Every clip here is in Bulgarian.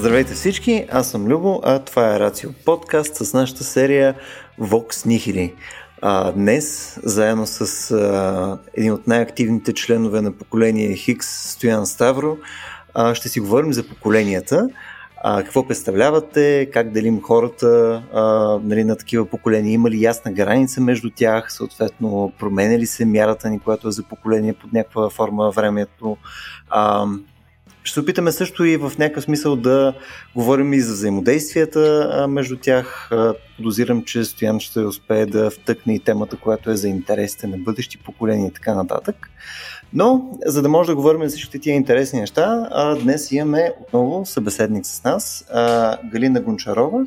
Здравейте всички, аз съм Любо, а това е Рацио подкаст с нашата серия Vox Nihili. А, днес, заедно с а, един от най-активните членове на поколение Хикс, Стоян Ставро, а, ще си говорим за поколенията. А, какво представлявате, как делим хората а, нали, на такива поколения, има ли ясна граница между тях, съответно променя ли се мярата ни, която е за поколение под някаква форма времето. А, ще се опитаме също и в някакъв смисъл да говорим и за взаимодействията между тях. Подозирам, че Стоян ще успее да втъкне и темата, която е за интересите на бъдещи поколения и така нататък. Но, за да може да говорим за всичките тия интересни неща, днес имаме отново събеседник с нас, Галина Гончарова.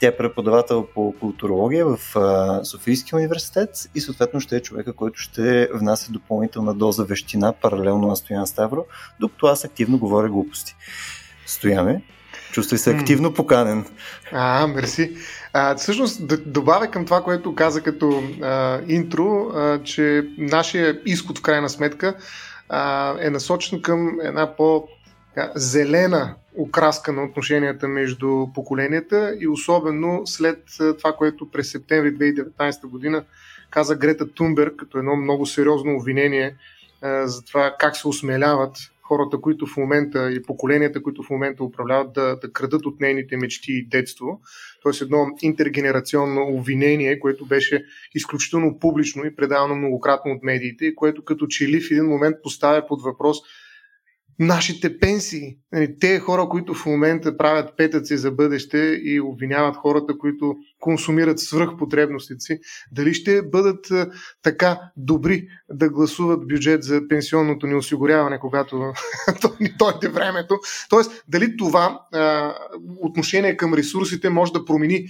Тя е преподавател по културология в Софийския университет и съответно ще е човека, който ще внася допълнителна доза вещина паралелно на Стоян Ставро, докато аз активно говоря глупости. Стояне, чувствай се активно поканен. А, мерси. А, всъщност, да добавя към това, което каза като а, интро, а, че нашия изход в крайна сметка а, е насочен към една по- зелена окраска на отношенията между поколенията и особено след това, което през септември 2019 година каза Грета Тунберг като едно много сериозно обвинение за това как се осмеляват хората, които в момента и поколенията, които в момента управляват, да, да крадат от нейните мечти и детство. Тоест едно интергенерационно обвинение, което беше изключително публично и предавано многократно от медиите, което като че в един момент поставя под въпрос нашите пенсии. Нали, те хора, които в момента правят петъци за бъдеще и обвиняват хората, които консумират свръхпотребностите си, дали ще бъдат така добри да гласуват бюджет за пенсионното ни осигуряване, когато ни дойде времето. Тоест, дали това отношение към ресурсите може да промени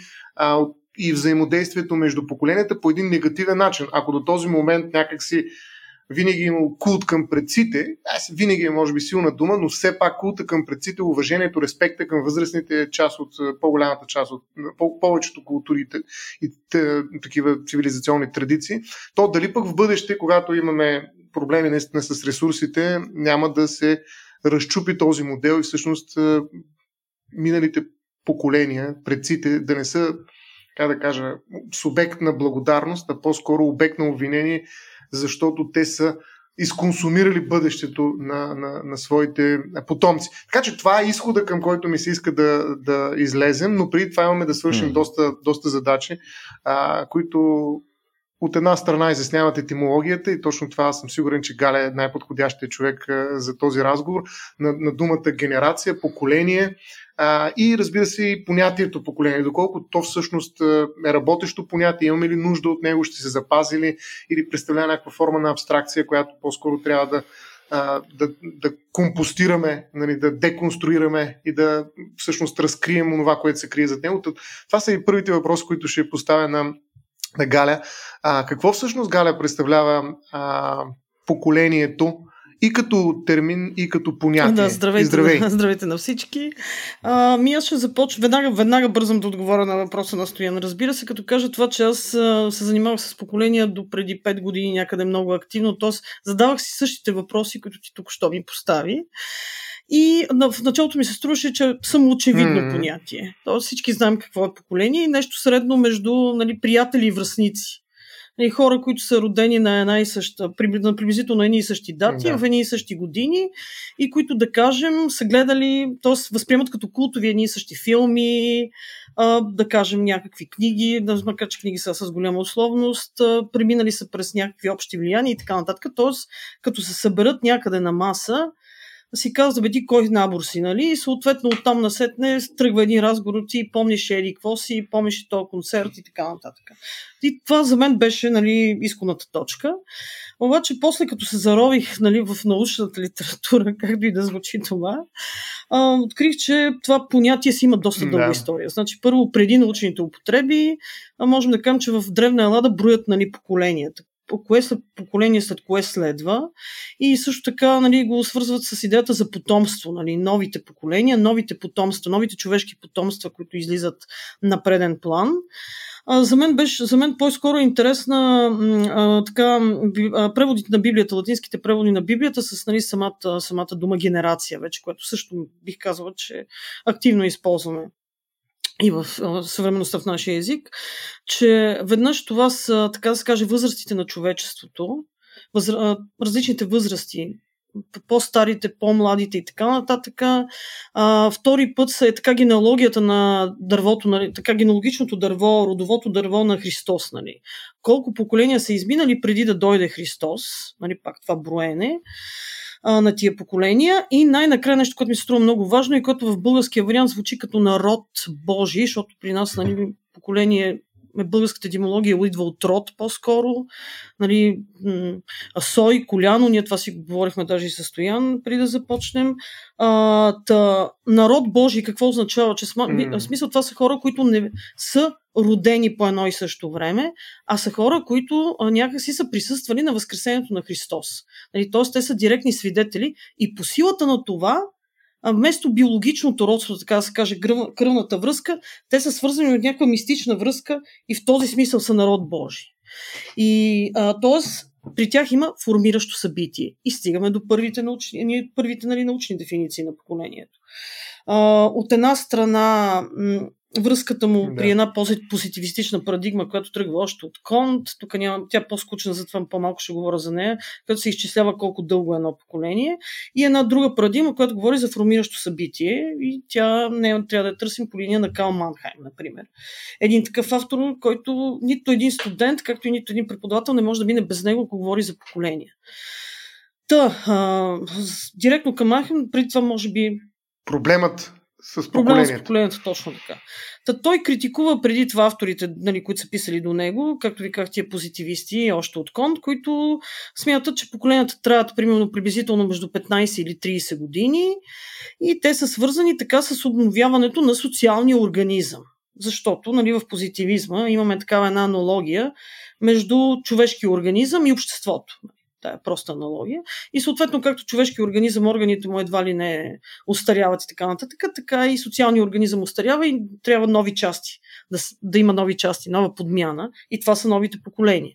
и взаимодействието между поколенията по един негативен начин. Ако до този момент някакси винаги е имал култ към предците. Аз винаги е, може би, силна дума, но все пак култа към предците, уважението, респекта към възрастните част от по-голямата част от повечето културите и такива цивилизационни традиции. То дали пък в бъдеще, когато имаме проблеми наистина с ресурсите, няма да се разчупи този модел и всъщност миналите поколения, предците, да не са, как да кажа, субект на благодарност, а по-скоро обект на обвинение защото те са изконсумирали бъдещето на, на, на своите потомци. Така че това е изхода, към който ми се иска да, да излезем, но преди това имаме да свършим mm. доста, доста задачи, а, които от една страна изясняват етимологията и точно това аз съм сигурен, че Галя е най-подходящия човек а, за този разговор на, на думата генерация, поколение, а, и разбира се и понятието поколение, доколко то всъщност е работещо понятие, имаме ли нужда от него, ще се запази ли или представлява някаква форма на абстракция, която по-скоро трябва да, да, да компостираме, нали, да деконструираме и да всъщност разкрием това, което се крие зад него. Това са и първите въпроси, които ще поставя на, на Галя. А, какво всъщност Галя представлява а, поколението и като термин, и като понятие. Да, здравейте, здравей. здравейте на всички. А, ми аз ще започна, веднага, веднага бързам да отговоря на въпроса на Стоян. Разбира се, като кажа това, че аз а, се занимавах с поколения до преди 5 години някъде много активно, т.е. задавах си същите въпроси, които ти тук що ми постави. И в началото ми се струваше, че съм очевидно mm. понятие. Тоест всички знаем какво е поколение и нещо средно между нали, приятели и връзници и хора, които са родени на една и съща, на приблизително едни и същи дати, да. в едни и същи години и които, да кажем, са гледали, т.е. възприемат като култови едни и същи филми, а, да кажем някакви книги, да макар че книги са с голяма условност, а, преминали са през някакви общи влияния и така нататък. Т.е. като се съберат някъде на маса, си казва, бе ти кой набор си, нали? И съответно оттам насетне тръгва един разговор, ти помниш Ели, какво си, помниш и този концерт и така нататък. И това за мен беше, нали, изходната точка. Обаче после като се зарових нали, в научната литература, както и да звучи това, а, открих, че това понятие си има доста дълга да. история. Значи първо преди научните употреби, а можем да кажем, че в древна Елада броят нали, поколенията кое след поколение след кое следва. И също така нали, го свързват с идеята за потомство. Нали, новите поколения, новите потомства, новите човешки потомства, които излизат на преден план. а, за, мен беше, за мен по-скоро е интересна а, така, а, преводите на Библията, латинските преводи на Библията с нали, самата, самата дума генерация, вече, което също бих казала, че активно използваме и в съвременността в нашия език, че веднъж това са, така да се каже, възрастите на човечеството, възра... различните възрасти, по-старите, по-младите и така нататък. А, втори път са е така генеалогията на дървото, нали, така генеалогичното дърво, родовото дърво на Христос. Нали. Колко поколения са изминали преди да дойде Христос, нали, пак това броене а, на тия поколения. И най-накрая нещо, което ми се струва много важно и което в българския вариант звучи като народ Божий, защото при нас нали, поколение българската етимология идва от род по-скоро. Нали, Сой, Коляно, ние това си говорихме даже и с Стоян преди да започнем. А, та, народ Божий какво означава? Че сма, mm. смисъл това са хора, които не са родени по едно и също време, а са хора, които а, някакси са присъствали на Възкресението на Христос. Нали, Тоест, те са директни свидетели и по силата на това а вместо биологичното родство, така да се каже, кръвната връзка, те са свързани от някаква мистична връзка и в този смисъл са народ Божий. И т.е. при тях има формиращо събитие. И стигаме до първите научни, първите нали, научни дефиниции на поколението. А, от една страна връзката му да. при една позитивистична парадигма, която тръгва още от Конт, тук няма, тя е по-скучна, затова по-малко ще говоря за нея, като се изчислява колко дълго е едно поколение, и една друга парадигма, която говори за формиращо събитие, и тя не трябва да я търсим по линия на Кал Манхайм, например. Един такъв автор, който нито един студент, както и нито един преподавател не може да мине без него, ако говори за поколение. Та, а, директно към Манхайм, преди това може би Проблемът с поколението. с поколението, точно така. Та той критикува преди това авторите, нали, които са писали до него, както ви казах, тия позитивисти, още от Конт, които смятат, че поколенията трябват примерно приблизително между 15 или 30 години и те са свързани така с обновяването на социалния организъм. Защото нали, в позитивизма имаме такава една аналогия между човешки организъм и обществото. Тая проста аналогия. И съответно, както човешки организъм, органите му едва ли не устаряват и така нататък, така и социалния организъм устарява и трябва нови части, да, да има нови части, нова подмяна и това са новите поколения.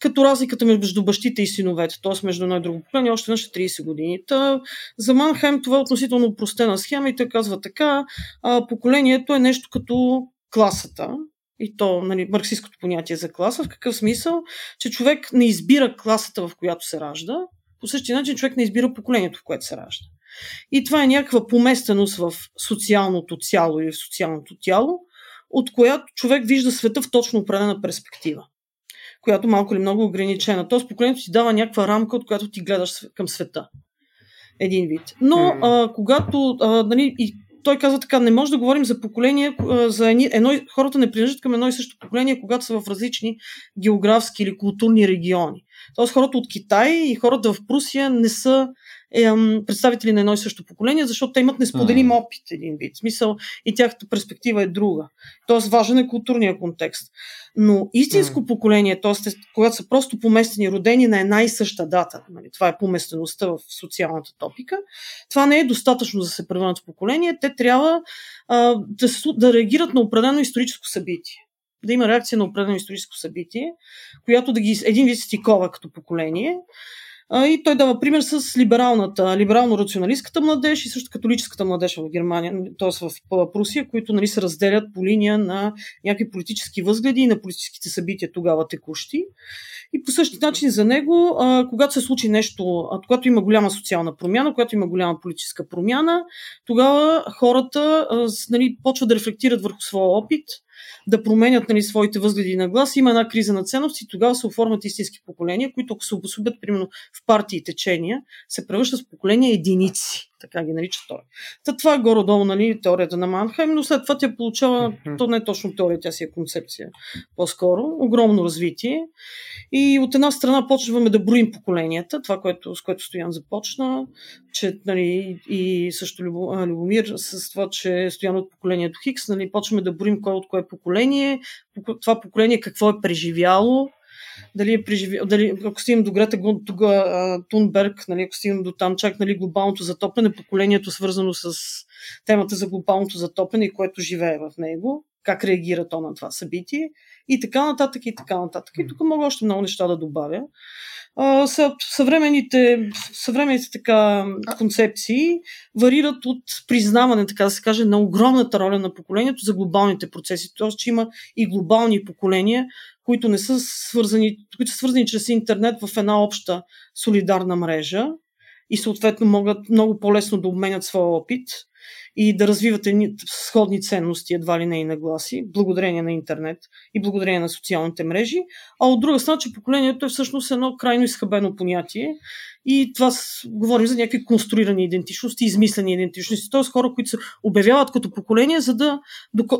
Като разликата между бащите и синовете, т.е. между едно и друго поколение, още веднъж 30 години. Та, за Манхайм това е относително простена схема и той казва така, а, поколението е нещо като класата, и то нали, марксистското понятие за класа, в какъв смисъл, че човек не избира класата, в която се ражда, по същия начин човек не избира поколението, в което се ражда. И това е някаква поместеност в социалното цяло или в социалното тяло, от която човек вижда света в точно определена перспектива, която малко или много е ограничена. Тоест поколението ти дава някаква рамка, от която ти гледаш към света. Един вид. Но а, когато а, нали, и той казва така, не може да говорим за поколение, за едно, хората не принадлежат към едно и също поколение, когато са в различни географски или културни региони. Тоест хората от Китай и хората в Прусия не са е, представители на едно и също поколение, защото те имат несподелим mm. опит един вид. Смисъл и тяхната перспектива е друга. Тоест важен е културния контекст. Но истинско mm. поколение, т.е. когато са просто поместени, родени на една и съща дата, нали, това е поместеността в социалната топика, това не е достатъчно за да се превърнат в поколение. Те трябва а, да, да реагират на определено историческо събитие да има реакция на определено историческо събитие, която да ги един вид стикова като поколение и той дава пример с либералната, либерално-рационалистката младеж и също католическата младеж в Германия, т.е. в Прусия, които нали, се разделят по линия на някакви политически възгледи и на политическите събития тогава текущи. И по същия начин за него, когато се случи нещо, когато има голяма социална промяна, когато има голяма политическа промяна, тогава хората нали, почват да рефлектират върху своя опит, да променят нали, своите възгледи на глас. Има една криза на ценности и тогава се оформят истински поколения, които ако се обособят, примерно, в партии и течения, се превръщат в поколения единици. Така ги нарича той. Та това е горе-долу нали, теорията на Манхайм, но след това тя получава, то не е точно теория, тя си е концепция по-скоро, огромно развитие. И от една страна почваме да броим поколенията, това, което, с което Стоян започна, че нали, и също Любомир с това, че Стоян от поколението Хикс, нали, почваме да броим кой от кое поколение, това поколение какво е преживяло, дали е дали, ако стигнем до Грета Тунберг, нали, ако стигнем до там чак нали, глобалното затопляне, поколението свързано с темата за глобалното затопляне и което живее в него, как реагира то на това събитие и така нататък и така нататък. И тук мога още много неща да добавя. А, съвременните, съвременните така концепции варират от признаване, така да се каже, на огромната роля на поколението за глобалните процеси. Тоест, че има и глобални поколения, които не са свързани, които са свързани чрез интернет в една обща солидарна мрежа и съответно могат много по-лесно да обменят своя опит и да развиват едни сходни ценности, едва ли не и нагласи, благодарение на интернет и благодарение на социалните мрежи. А от друга страна, че поколението е всъщност едно крайно изхабено понятие и това с, говорим за някакви конструирани идентичности, измислени идентичности, т.е. хора, които се обявяват като поколение, за да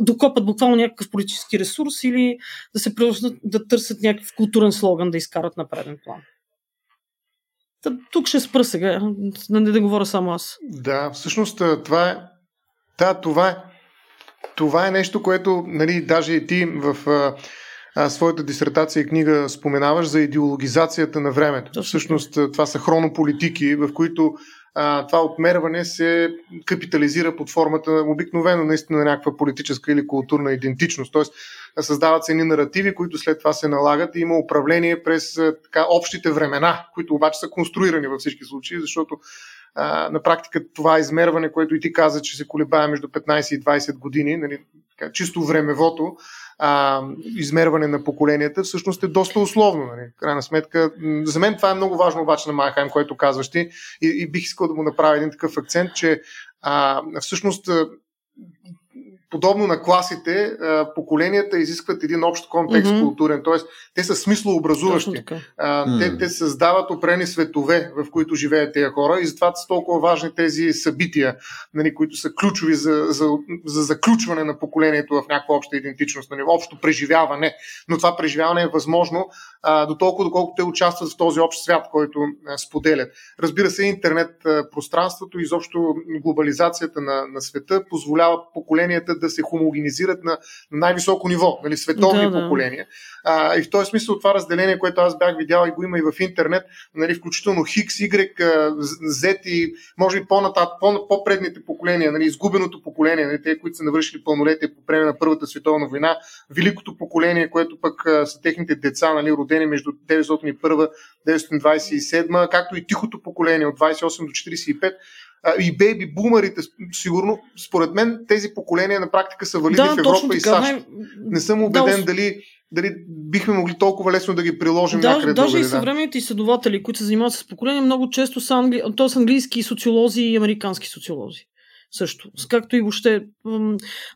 докопат буквално някакъв политически ресурс или да се превърнат, да търсят някакъв културен слоган да изкарат на преден план. Тук ще спра сега, не да говоря само аз. Да, всъщност това е да, това е, това е нещо, което нали, даже и ти в а, своята дисертация и книга споменаваш за идеологизацията на времето. Точно. Всъщност това са хрономолитики, в които а, това отмерване се капитализира под формата обикновено наистина на някаква политическа или културна идентичност. Тоест създават се едни наративи, които след това се налагат и има управление през така, общите времена, които обаче са конструирани във всички случаи, защото а, на практика това измерване, което и ти каза, че се колебае между 15 и 20 години, нали, така, чисто времевото а, измерване на поколенията, всъщност е доста условно. Нали. Крайна сметка, за мен това е много важно обаче на Майхайм, което казваш ти и, и бих искал да му направя един такъв акцент, че а, всъщност подобно на класите, поколенията изискват един общ контекст mm-hmm. културен, т.е. те са смислообразуващи. А, те, те създават опрени светове, в които живеят тези хора и затова са толкова важни тези събития, нали, които са ключови за, за, за заключване на поколението в някаква обща идентичност, нали, общо преживяване. Но това преживяване е възможно а, до толкова, доколкото те участват в този общ свят, който а, споделят. Разбира се, интернет а, пространството, изобщо глобализацията на, на света позволява поколенията да се хомогенизират на, на най-високо ниво, нали, световни да, поколения. А, и в този смисъл това разделение, което аз бях видял и го има и в интернет, нали, включително Хикс, Y, Z и може би по-нататък, по-предните поколения, нали, изгубеното поколение, нали, те, които са навършили пълнолетие по време на Първата световна война, великото поколение, което пък а, са техните деца, нали, родени между 901 1927, както и тихото поколение от 28 до 45, и бейби бумерите, сигурно, според мен тези поколения на практика са валидни да, в Европа и САЩ. Не, не съм убеден да, дали, дали бихме могли толкова лесно да ги приложим да, някъде. Даже и съвременните изследователи, които се занимават с поколения, много често са, англи... то са английски социолози и американски социолози също. Както и въобще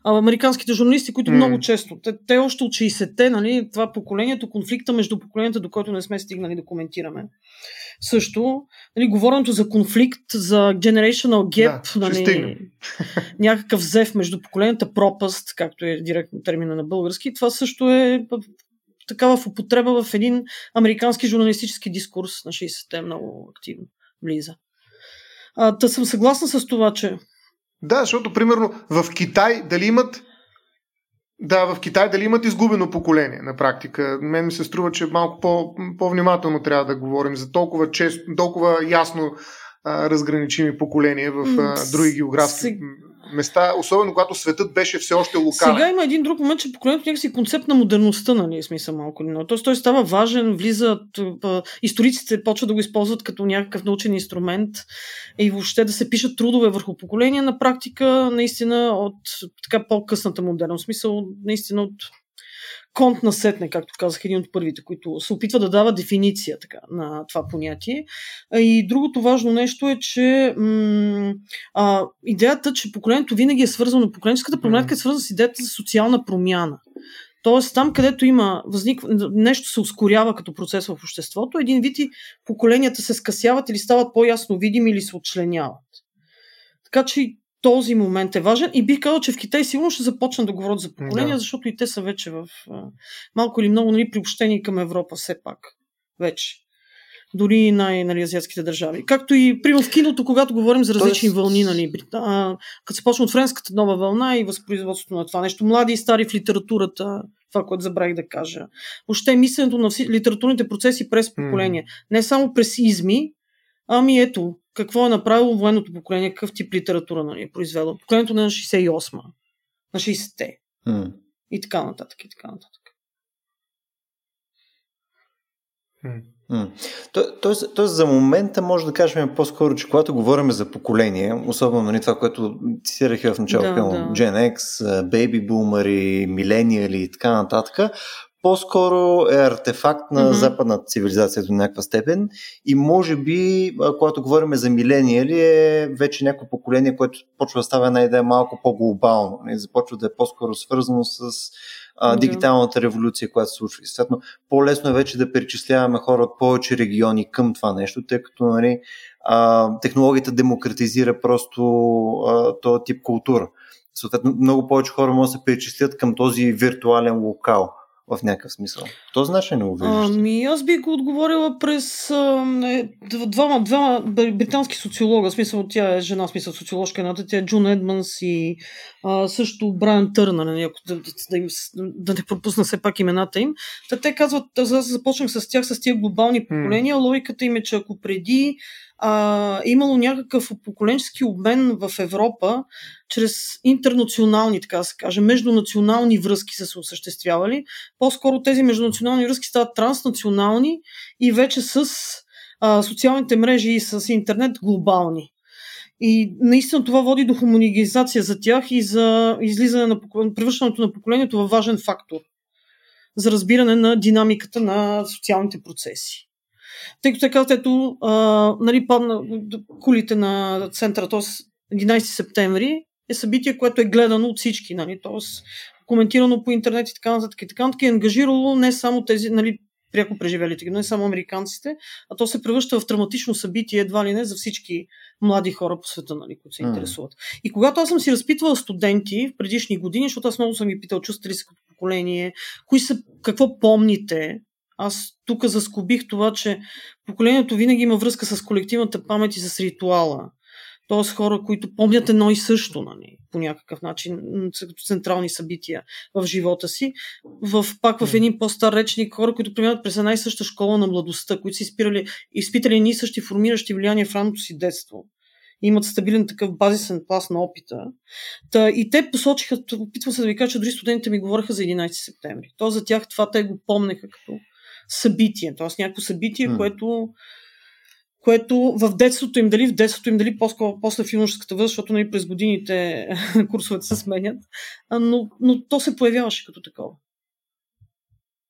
американските журналисти, които mm. много често, те, те още от 60-те, нали, това поколението, конфликта между поколенията, до който не сме стигнали да коментираме. Също, нали, говоренето за конфликт, за generational gap, да, нали, някакъв зев между поколенията, пропаст, както е директно термина на български, това също е такава в употреба в един американски журналистически дискурс. На 60-те много активно. Влиза. А, да съм съгласна с това, че да, защото, примерно, в Китай дали имат да, в Китай дали имат изгубено поколение на практика. Мен ми се струва, че малко по, по-внимателно трябва да говорим за толкова, често, толкова ясно а, разграничими поколения в а, други географски места, особено когато светът беше все още локален. Сега има един друг момент, че поколението някакси концепт на модерността, нали, смисъл малко или. Тоест той става важен, влизат, историците почват да го използват като някакъв научен инструмент и въобще да се пишат трудове върху поколения на практика, наистина от така по-късната модерност. Смисъл, наистина от Конт на Сетне, както казах, един от първите, които се опитва да дава дефиниция така, на това понятие. И другото важно нещо е, че м- а, идеята, че поколението винаги е свързано, поколенческата промяна е свързана с идеята за социална промяна. Тоест, там, където има възник... нещо се ускорява като процес в обществото, един вид и поколенията се скъсяват или стават по-ясно видими или се отчленяват. Така че този момент е важен и бих казал, че в Китай сигурно ще започнат да говорят за поколения, да. защото и те са вече в малко или много нали, приобщени към Европа все пак. Вече. Дори и най-азиатските нали, държави. Както и, примерно, в киното, когато говорим за различни Тоест... вълни, нали, а, като се почне от френската нова вълна и възпроизводството на това нещо, млади и стари в литературата, това, което забравих да кажа. Въобще мисленето на литературните процеси през поколение. Mm. Не само през изми, ами ето, какво е направило военното поколение, какъв тип литература нали, е произвело. Поколението на 68-ма, на 60-те. Mm. И така нататък, и така нататък. Тоест, тоест, за момента може да кажем по-скоро, че когато говорим за поколение, особено нали, това, което цитирах в началото, да, да. Gen X, Baby Boomer, милениали и така нататък, по-скоро е артефакт на mm-hmm. западната цивилизация до някаква степен и може би, когато говорим за милениали, е вече някакво поколение, което почва да става една идея малко по-глобално. Нали, започва да е по-скоро свързано с а, дигиталната революция, която се случва. И следно, по-лесно е вече да перечисляваме хора от повече региони към това нещо, тъй като нали, а, технологията демократизира просто а, този тип култура. Съответно, много повече хора могат да се перечислят към този виртуален локал в някакъв смисъл. По този начин не го виждаш. Ами аз бих го отговорила през а, не, двама, двама британски социолога, смисъл тя е жена, смисъл социоложка едната, тя е Джун Едманс и а, също Брайан Търнър, нали, да, да, им, да не пропусна все пак имената им. Та те казват, аз започнах с тях, с тия глобални поколения, hmm. логиката им е, че ако преди а, имало някакъв поколенчески обмен в Европа, чрез интернационални, така се каже, междунационални връзки са се осъществявали. По-скоро тези междунационални връзки стават транснационални и вече с а, социалните мрежи и с интернет глобални. И наистина това води до хомонигизация за тях и за излизане на превръщането на поколението във важен фактор за разбиране на динамиката на социалните процеси. Тъй като казват, ето, а, нали, падна кулите на центъра, т.е. 11 септември е събитие, което е гледано от всички, нали, т.е. коментирано по интернет и така нататък и така нататък, е ангажирало не само тези, нали, пряко преживелите, не само американците, а то се превръща в травматично събитие едва ли не за всички млади хора по света, нали, които се интересуват. Mm. И когато аз съм си разпитвала студенти в предишни години, защото аз много съм ги питал, чувствате ли се като поколение, кои са, какво помните, аз тук заскобих това, че поколението винаги има връзка с колективната памет и с ритуала. Тоест хора, които помнят едно и също, нали, по някакъв начин, централни събития в живота си. В, пак в един по-стар речник хора, които преминават през една и съща школа на младостта, които са изпирали, изпитали едни и същи формиращи влияния в ранното си детство. Имат стабилен такъв базисен пласт на опита. Та, и те посочиха, опитвам се да ви кажа, че дори студентите ми говореха за 11 септември. То за тях това те го помнеха като събитие. Тоест някакво събитие, mm. което което в детството им, дали в детството им, дали по-скоро после в юношеската възраст, защото нали, през годините курсовете се сменят, но, но то се появяваше като такова.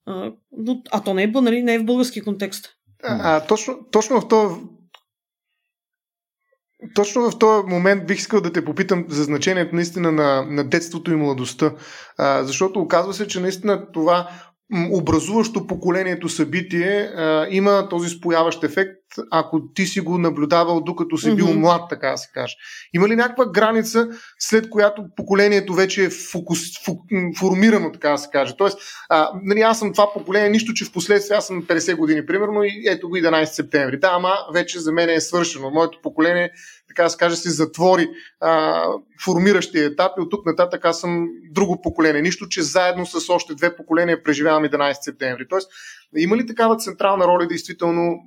А, но, а то не е, нали, не е в български контекст. А, а точно, точно в този точно в този момент бих искал да те попитам за значението наистина на, на детството и младостта. А, защото оказва се, че наистина това образуващо поколението събитие а, има този спояващ ефект, ако ти си го наблюдавал докато си бил mm-hmm. млад, така да се каже. Има ли някаква граница, след която поколението вече е фокус, фу, формирано, така да се каже? Тоест, а, нали, аз съм това поколение, нищо, че в последствие аз съм 50 години, примерно, и ето го 11 септември. Да, ама вече за мен е свършено. Моето поколение така да се каже, се затвори а, формиращия етап и от тук нататък аз съм друго поколение. Нищо, че заедно с още две поколения преживявам 11 септември. Тоест, има ли такава централна роля, действително,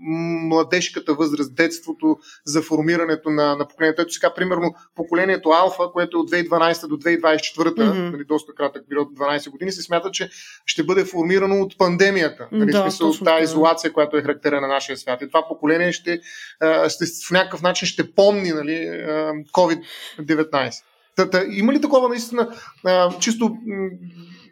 младежката възраст, детството за формирането на, на поколението? Ето сега, примерно, поколението Алфа, което е от 2012 до 2024, mm-hmm. нали, доста кратък период, 12 години, се смята, че ще бъде формирано от пандемията. Нали, да, смисъл, от тази изолация, която е характерна на нашия свят. И това поколение ще, ще в някакъв начин ще помни нали, COVID-19. Та, та, има ли такова наистина чисто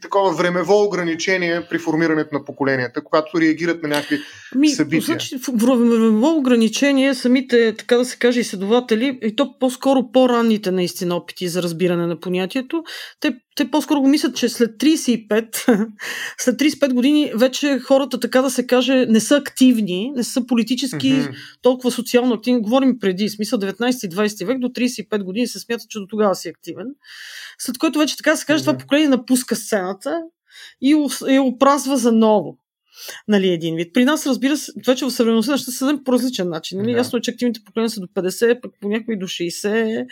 такова времево ограничение при формирането на поколенията, когато реагират на някакви Ми, събития? Значи, времево ограничение самите, така да се каже, изследователи, и то по-скоро по-ранните наистина опити за разбиране на понятието, те, те по-скоро го мислят, че след 35, след 35 години вече хората, така да се каже, не са активни, не са политически mm-hmm. толкова социално активни. Говорим преди, смисъл 19-20 век, до 35 години се смята, че до тогава си активен след което вече така да се каже, mm-hmm. това поколение напуска сцената и я опразва за ново. Нали, един вид. При нас, разбира се, вече в съвременността ще се по различен начин. Нали? Да. Ясно е, че активните поколения са до 50, пък по някои до 60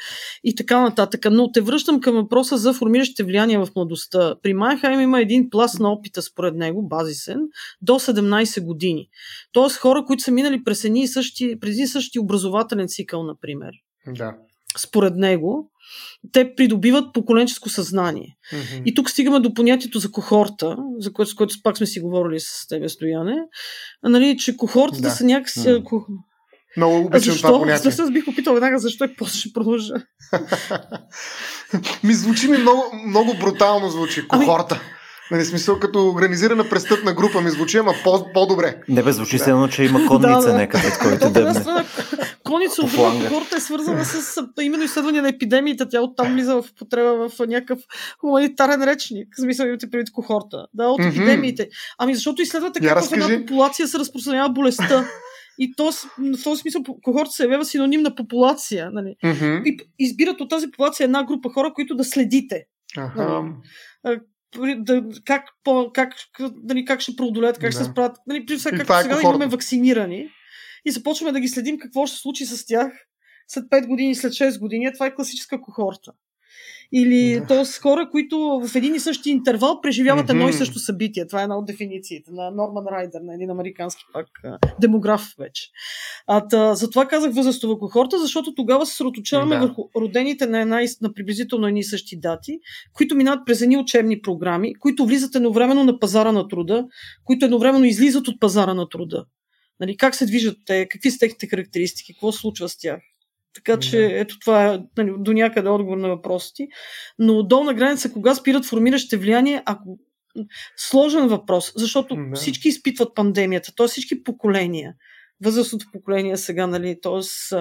и така нататък. Но те връщам към въпроса за формиращите влияния в младостта. При Майнхайм има един пласт на опита, според него, базисен, до 17 години. Тоест хора, които са минали през едни и същи, през един същи образователен цикъл, например. Да. Според него те придобиват поколенческо съзнание. Мгм. И тук стигаме до понятието за кохорта, за което, с което пак сме си говорили с тебе, Стояне. А, нали, че кохортата Да. са някакси... М. ко- Много обичам това защо? понятие. Защо аз бих попитал веднага защо и после ще продължа. ми звучи ми много, много брутално звучи. Ами- Кохорта. Нали, смисъл като организирана престъпна група ми звучи, ама по- по-добре. Не бе, звучи Да. се едно, че има конница Да, да. някъде, който От една дебне. страна, Коница от фланга. кохорта е свързана с именно изследване на епидемиите. Тя оттам влиза в употреба в някакъв хуманитарен речник. В смисъл имате предвид кохорта. Да, от епидемиите. Ами защото изследвате как в една популация се разпространява болестта. И то, в този смисъл кохорта се явява синоним на популация. Нали? И избират от тази популация една група хора, които да следите. Аха. При- Да, как, по, как, нали, как ще преодолеят, как ще Да. се справят. Нали, И както е сега кохорта. имаме вакцинирани и започваме да ги следим какво ще се случи с тях след 5 години, след 6 години. Това е класическа кохорта. Или Да. т.е. хора, които в един и същи интервал преживяват едно и също събитие. Това е една от дефинициите на Норман Райдер, на един американски пак демограф вече. А, та, затова казах възрастова кохорта, защото тогава се съсредоточаваме Да. върху родените на, една, на приблизително едни и същи дати, които минават през едни учебни програми, които влизат едновременно на пазара на труда, които едновременно излизат от пазара на труда. Нали, как се движат те, какви са техните характеристики, какво се случва с тях. Така че, Да. ето това е нали, до някъде отговор на въпросите. Но долна граница, кога спират формиращите влияние, ако сложен въпрос, защото Да. всички изпитват пандемията, т.е. всички поколения, възрастното поколение сега, нали, т.е.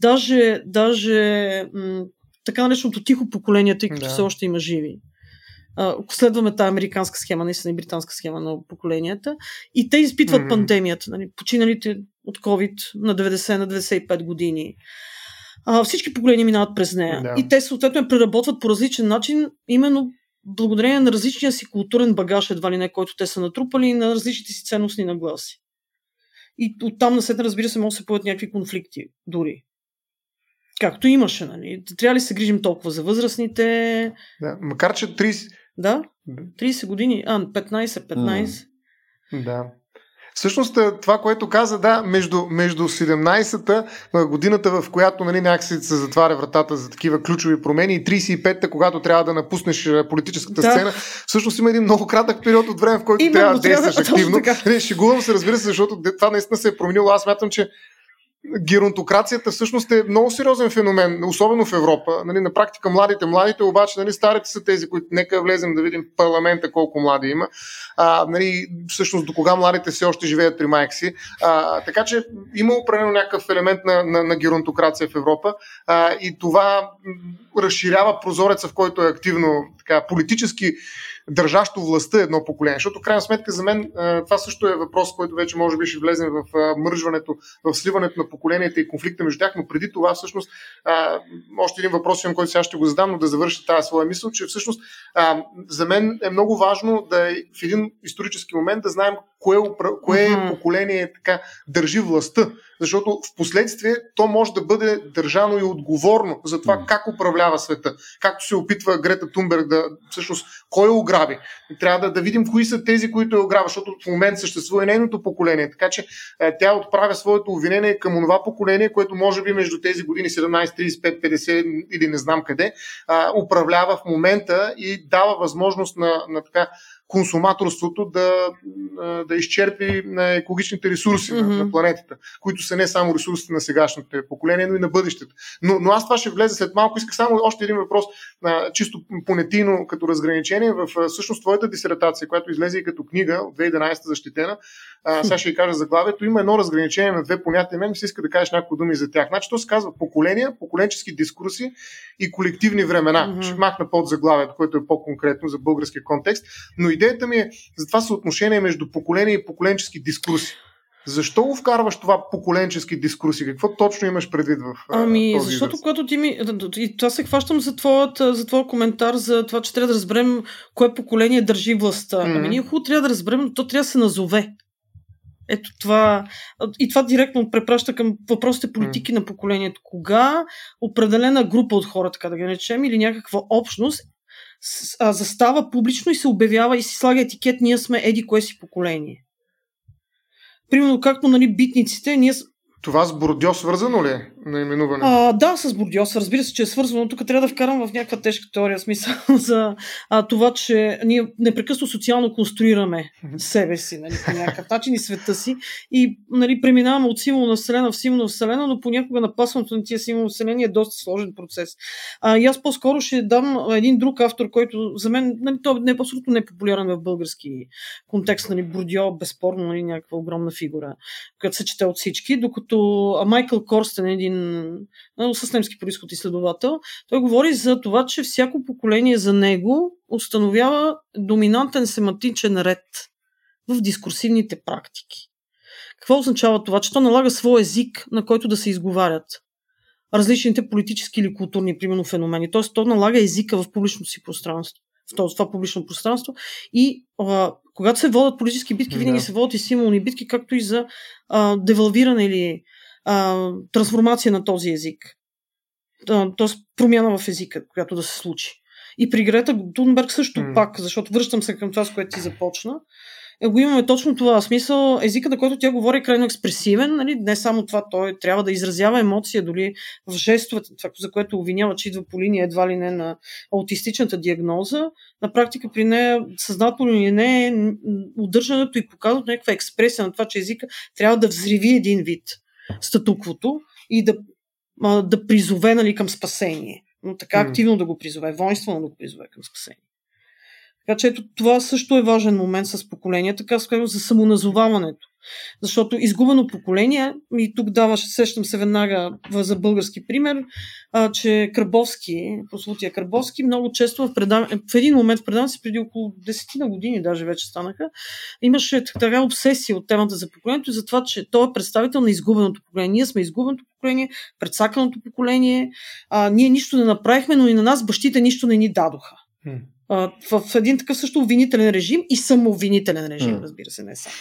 даже, даже м- така нареченото тихо поколение, тъй като Да. все още има живи. А, следваме тази американска схема, наистина и британска схема на поколенията. И те изпитват Мгм. пандемията. Нали, починалите от COVID на 90, на 95 години. А, всички поколения минават през нея. Да. И те съответно я преработват по различен начин, именно благодарение на различния си културен багаж, едва ли не, който те са натрупали, и на различните си ценностни нагласи. И оттам насетне, разбира се, може да се появят някакви конфликти дори. Както имаше, нали? Трябва ли се грижим толкова за възрастните? Да. Макар, че 30... Да, Да. 30 години, а, 15, 15. Да. Всъщност е, това, което каза, да, между, между 17-та а, годината, в която нали, някакси се затваря вратата за такива ключови промени и 35-та, когато трябва да напуснеш а, политическата Да. сцена, всъщност има един много кратък период от време, в който Именно, трябва да трябва- действаш точно активно. Не, шегувам се, разбира се, защото това наистина се е променило. Аз мятам, че геронтокрацията всъщност е много сериозен феномен, особено в Европа. Нали, на практика младите, младите обаче, нали, старите са тези, които нека влезем да видим в парламента колко млади има. А, нали, всъщност до кога младите все още живеят при майка си. А, така че има определено някакъв елемент на, на, на геронтокрация в Европа а, и това разширява прозореца, в който е активно така, политически държащо властта едно поколение. Защото, крайна сметка, за мен това също е въпрос, който вече може би ще влезем в мържването, в сливането на поколенията и конфликта между тях, но преди това всъщност още един въпрос, имам, който сега ще го задам, но да завърша тази своя мисъл, че всъщност за мен е много важно да е в един исторически момент да знаем кое, кое Мгм. поколение така държи властта, защото в последствие то може да бъде държано и отговорно за това Мгм. как управлява света, както се опитва Грета Тунберг да всъщност кой я ограби. Трябва да, да видим кои са тези, които я ограбват, защото в момента съществува и нейното поколение. Така че е, тя отправя своето обвинение към онова поколение, което може би между тези години 17, 35, 50 или не знам къде, а, управлява в момента и дава възможност на, на така консуматорството да, да изчерпи екологичните ресурси mm-hmm. на, на планетата, които са не само ресурсите на сегашното поколение, но и на бъдещето. Но, но аз това ще влезе след малко. Исках само още един въпрос, а, чисто понятийно като разграничение. В а, всъщност твоята дисертация, която излезе и като книга от 2011 защитена, а, сега ще ви кажа заглавието, има едно разграничение на две понятия. Мен ми се иска да кажеш няколко думи за тях. Значи то се казва поколения, поколенчески дискурси и колективни времена. Мгм. Ще махна под заглавието, което е по-конкретно за българския контекст. Но идеята ми е за това съотношение между поколение и поколенчески дискурси. Защо го вкарваш това поколенчески дискурси? Какво точно имаш предвид в Ами, този защото израз? когато ти ми... И това се хващам за твоят, за твоя коментар за това, че трябва да разберем кое поколение държи властта. Мгм. Ами ние хубаво трябва да разберем, но то трябва да се назове. Ето това. И това директно препраща към въпросите политики на поколението. Кога определена група от хора, така да ги наречем, или някаква общност а, застава публично и се обявява и си слага етикет, ние сме еди кое си поколение. Примерно, както нали, битниците, ние Това с Бордьо свързано ли е наименуване? А, да, с Бордьо, разбира се, че е свързано. Тук трябва да вкарам в някаква тежка теория, смисъл за а, това, че ние непрекъснато социално конструираме себе си, нали, по някакъв начин и света си и нали, преминаваме от символ на Вселена в символ на Вселена, но понякога напасването на тия символ на Вселена е доста сложен процес. А, и аз по-скоро ще дам един друг автор, който за мен нали, той не е абсолютно непопулярен в български контекст. Нали, Бордьо, безспорно, нали, някаква огромна фигура, която се чете от всички, докато като Майкъл Корстен, един с немски происход изследовател, той говори за това, че всяко поколение за него установява доминантен семантичен ред в дискурсивните практики. Какво означава това? Че то налага свой език, на който да се изговарят различните политически или културни, примерно, феномени. Тоест, то налага езика в публичното си пространство в това, това публично пространство. И а, когато се водят политически битки, винаги да. се водят и символни битки, както и за а, девалвиране или а, трансформация на този език. Тоест промяна в езика, която да се случи. И при Грета Тунберг също mm. пак, защото връщам се към това, с което ти започна е, го имаме точно това. Смисъл, езика, на който тя говори, е крайно експресивен. Нали? Не само това, той трябва да изразява емоция, дори в жестовете, това, за което обвинява, че идва по линия едва ли не на аутистичната диагноза. На практика при нея, съзнателно или не, е удържането и показването някаква експресия на това, че езика трябва да взриви един вид статуквото и да, да призове нали, към спасение. Но така активно да го призове, воинствено да го призове към спасение. Така че ето това също е важен момент с поколения, така скажем, за самоназоваването. Защото изгубено поколение, и тук даваш, сещам се веднага за български пример, а, че Крабовски, прослутия Крабовски, много често в, предав... в един момент в предаването преди около 10 на години даже вече станаха, имаше така обсесия от темата за поколението и за това, че той е представител на изгубеното поколение. Ние сме изгубеното поколение, предсаканото поколение, а, ние нищо не направихме, но и на нас бащите нищо не ни дадоха в един такъв също обвинителен режим и самообвинителен режим, разбира се, не само.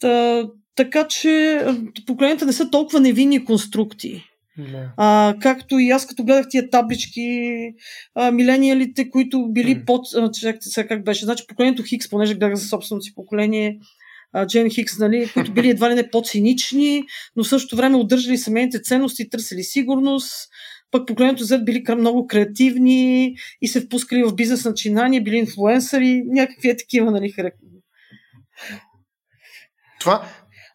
Та, така че поколенията не са толкова невинни конструкции. Не. А, както и аз, като гледах тия таблички, а, милениалите, които били mm. под... А, чакайте сега как беше. Значи поколението Хикс, понеже гледах за собственото си поколение, а, Джен Хикс, нали, които били едва ли не по-цинични, но в същото време удържали семейните ценности, търсили сигурност, пък поколението Z били много креативни и се впускали в бизнес начинания, били инфлуенсъри, някакви е такива, нали, характери. Това,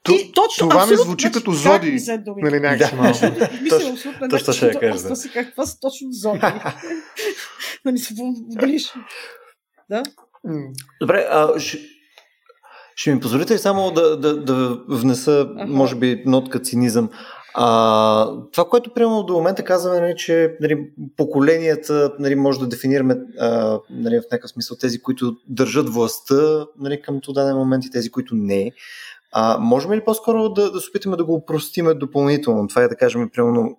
Т, и, точно, това ми звучи като зоди. Нали, някакси малко. Точно ще я кажа. Аз как това са точно зоди. нали се ближ. Да? Добре, а, ще, ще ми позволите ли само да, да, да внеса, може би, нотка цинизъм? А, това, което приемаме до момента казваме, нали, че нали, поколенията нали, може да дефинираме а, нали, в някакъв смисъл тези, които държат властта нали, към този даден момент и тези, които не. А, можем ли по-скоро да, да се опитаме да го упростиме допълнително? Това е да кажем, примерно,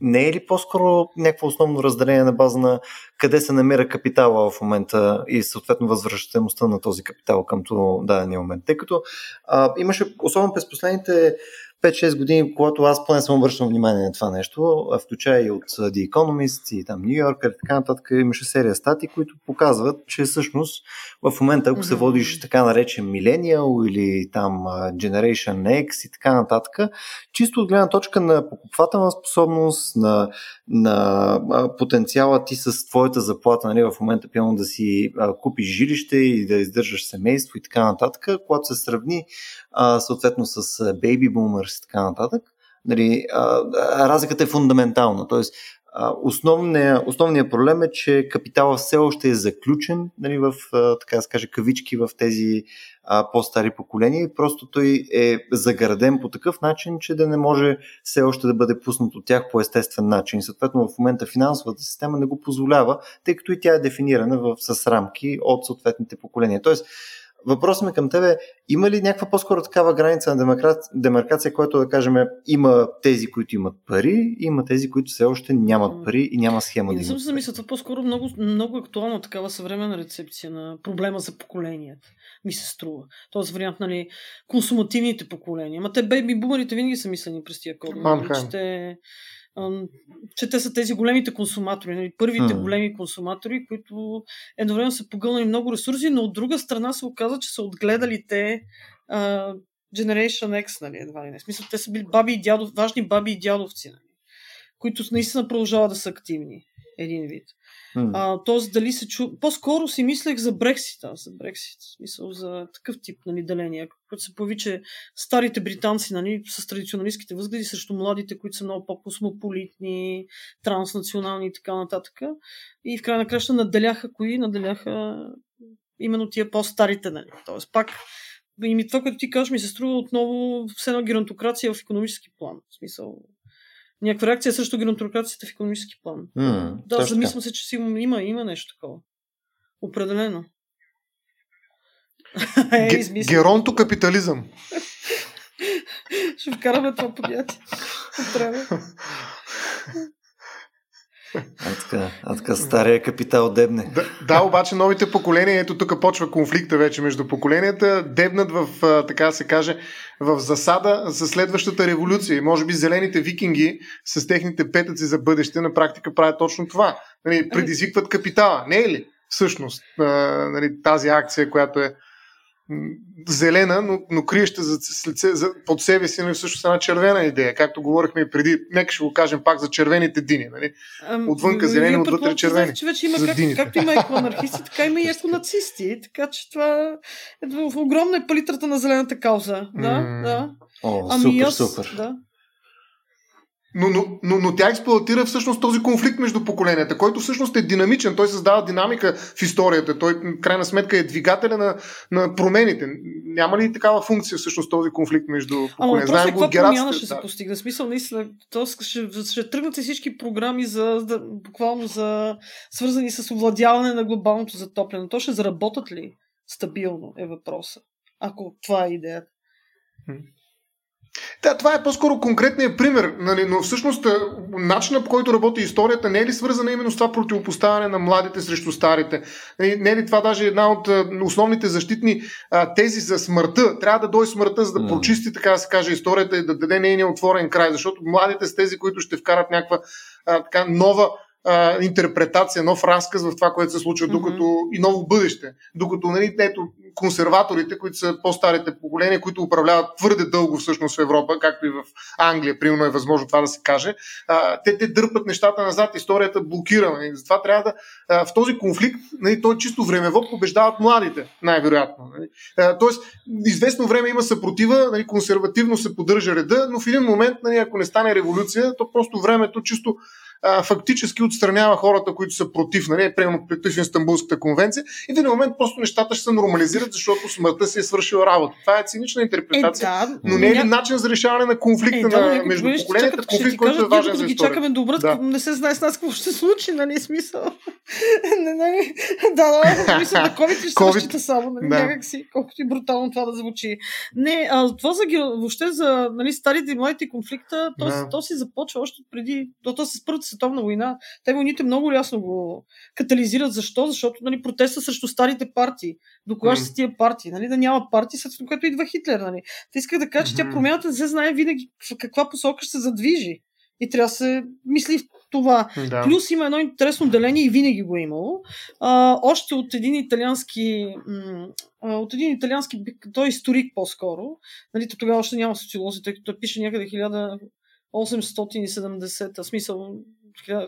не е ли по-скоро някакво основно разделение на база на къде се намира капитала в момента и съответно възвръщаемостта на този капитал към дадения момент? Тъй като а, имаше, особено през последните 5-6 години, когато аз поне съм обръщам внимание на това нещо, включая и от The Economist и там New Yorker и така нататък, имаше серия стати, които показват, че всъщност в момента, ако mm-hmm. се водиш така наречен милениал или там Generation X и така нататък, чисто от гледна точка на покупвателна способност, на, на потенциала ти с твоята заплата, нали, в момента пълно да си купиш жилище и да издържаш семейство и така нататък, когато се сравни съответно с Baby Boomers и така нататък, нали, разликата е фундаментална. Тоест, Основният, основният проблем е, че капитала все още е заключен нали, в, така да скажа, кавички в тези по-стари поколения и просто той е заграден по такъв начин, че да не може все още да бъде пуснат от тях по естествен начин. Съответно, в момента финансовата система не го позволява, тъй като и тя е дефинирана в, с рамки от съответните поколения. Тоест, Въпросът ми към тебе, има ли някаква по-скоро такава граница на демаркация, която да кажем има тези, които имат пари, има тези, които все още нямат пари и няма схема да Не съм се замисля, това по-скоро много, много актуално такава съвременна рецепция на проблема за поколенията, ми се струва. Този вариант, нали, консумативните поколения. Ма те бейби бумерите винаги са мислени през тия. Нали, че те че те са тези големите консуматори, нали, първите hmm. големи консуматори, които едновременно са погълнали много ресурси, но от друга страна се оказа, че са отгледали те а, Generation X, нали, едва ли не. Смисъл, те са били баби и дядов, важни баби и дядовци, нали, които наистина продължават да са активни. Един вид. М. А, тоест, дали се чу... По-скоро си мислех за Брексит, аз за Брексит. В Смисъл за такъв тип нали, деления, което се появи, че старите британци нали, с традиционалистските възгледи срещу младите, които са много по-космополитни, транснационални и така нататък. И в край на краща наделяха кои? Наделяха именно тия по-старите. Нали. Тоест, пак и това, което ти кажеш, ми се струва отново все едно геронтокрация в економически план. В смисъл, някаква реакция срещу геронтокрацията в економически план. М, Да, точно замисля се, че сигурно има, има нещо такова. Определено. е, Ге-. Геронто капитализъм. Ще вкараме това понятие. А така, а така стария капитал дебне. Да, да, обаче новите поколения, ето тук почва конфликта вече между поколенията, дебнат в, така се каже, в засада за следващата революция. Може би зелените викинги с техните петъци за бъдеще на практика правят точно това. Нали, предизвикват капитала. Не е ли? Всъщност, нали, тази акция, която е зелена, но, но криеща за, за, под себе си нали, всъщност една червена идея. Както говорихме и преди, нека ще го кажем пак за червените дини. Нали? Отвънка вие зелени, предполагате, отвътре червени. Че вече има За как, дините. както има екоанархисти, така има и еконацисти. Така че това е в огромна е палитрата на зелената кауза. Да, М. да. О, Ами супер, аз, супер. Да. Но, но, но, но тя експлуатира всъщност този конфликт между поколенията, който всъщност е динамичен. Той създава динамика в историята. Той, в крайна сметка, е двигателя на, на промените. Няма ли такава функция всъщност този конфликт между Ама поколения? въпросът е го от каква промяна гераците, ще се да. постигне. Смисъл, наистина, то ще, ще тръгнат и всички програми за, за, буквално за свързани с овладяване на глобалното затопляне. То ще заработат ли стабилно е въпроса. Ако това е идеята. Да, това е по-скоро конкретният пример, нали, но всъщност а, начинът по който работи историята не е ли свързана именно с това противопоставяне на младите срещу старите? Нали, Не е ли това даже една от а, основните защитни а, тези за смъртта? Трябва да дойде смъртта, за да прочисти, така да се каже, историята и да даде нейния отворен край, защото младите са тези, които ще вкарат някаква а, така нова а, интерпретация, нов разказ в това, което се случва, Мгм. докато и ново бъдеще. Докато нали, ето, консерваторите, които са по-старите поколения, които управляват твърде дълго всъщност в Европа, както и в Англия, примерно е възможно това да се каже, а, те, те дърпат нещата назад, историята блокира. Нали. Затова трябва да а, в този конфликт, нали, той чисто времево побеждават младите, най-вероятно. Нали. А, тоест, известно време има съпротива, нали, консервативно се поддържа реда, но в един момент, нали, ако не стане революция, то просто времето чисто а, фактически отстранява хората, които са против, нали, примерно против Истанбулската конвенция и в един момент просто нещата ще се нормализират, защото смъртта си е свършила работа. Това е цинична Е, интерпретация, да. но не е ли ня- начин за решаване на конфликта Е, да, на, между поколенията, чакат, конфликт, който е важен за историята. чакаме умрат, Да. не се знае с нас какво ще се случи, нали, смисъл. не, нали, да, да, смисъл на COVID ще се COVID. разчита само, нали, Да. някак си, колкото и брутално това да звучи. Не, а това за, въобще за нали, старите и младите конфликта, то, Да. то си започва още преди, то, то с Първата световна война. Те войните много ясно го катализират. Защо? Защото нали, протеста срещу старите партии. До кога ще М. са тия партии? Нали? Да няма партии, след което идва Хитлер. Нали? Те исках да кажа, че тя промяната не се знае винаги в каква посока ще се задвижи. И трябва да се мисли в това. Да. Плюс има едно интересно деление и винаги го е имало. А, още от един италиански, м, от един италиански, той е историк по-скоро. Нали, то тогава още няма социолози, тъй като пише някъде 1870, в смисъл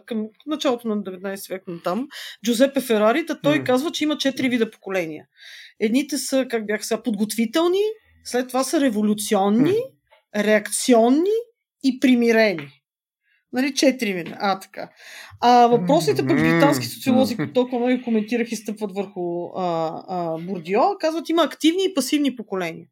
към началото на 19 век на там. Джузепе Ферари, та той М. казва, че има четири вида поколения. Едните са, как бяха сега, подготвителни, след това са революционни, реакционни и примирени. Нали, четири вида. А, така. А въпросите пък британски социолози, които толкова много коментирах и стъпват върху а, а, Бурдио, казват, има активни и пасивни поколения.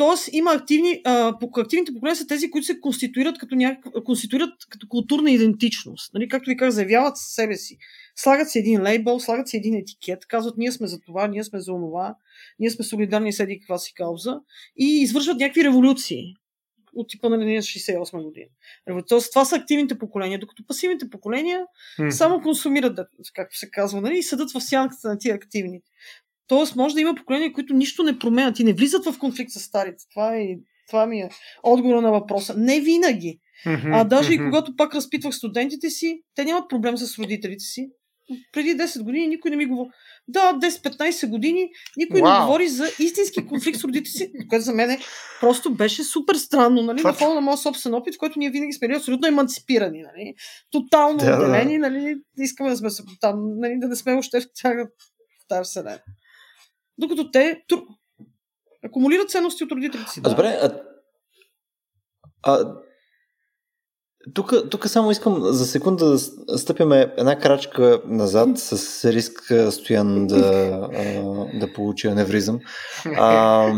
Тоест има активни, а, активните поколения са тези, които се конституират като, някак, конституират като културна идентичност. Нали, както ви казах, заявяват себе си. Слагат си един лейбъл, слагат си един етикет, казват ние сме за това, ние сме за онова, ние сме солидарни с еди каква си кауза и извършват някакви революции от типа на линия 68 година. Тоест, това са активните поколения, докато пасивните поколения М. само консумират, както се казва, нали, и седат в сянката на тия активни. Тоест, може да има поколения, които нищо не променят и не влизат в конфликт с старите. Това, е, това ми е отговора на въпроса. Не винаги. Мгм, А даже и мгм. когато пак разпитвах студентите си, те нямат проблем с родителите си. преди 10 години никой не ми говори. Да, 10-15 години никой Вау. не говори за истински конфликт с родителите си, което за мен е, просто беше супер странно, нали? Това- На фона на моят собствен опит, в който ние винаги сме били абсолютно емансипирани, нали? Тотално Да, да. отделени, нали? Искаме да сме там, нали? Да не сме още в тях в тази вселена. Докато те тру... акумулират ценности от родителите си. А, добре, а, а, тук, само искам за секунда да стъпиме една крачка назад с риск Стоян да, да получи аневризъм. А,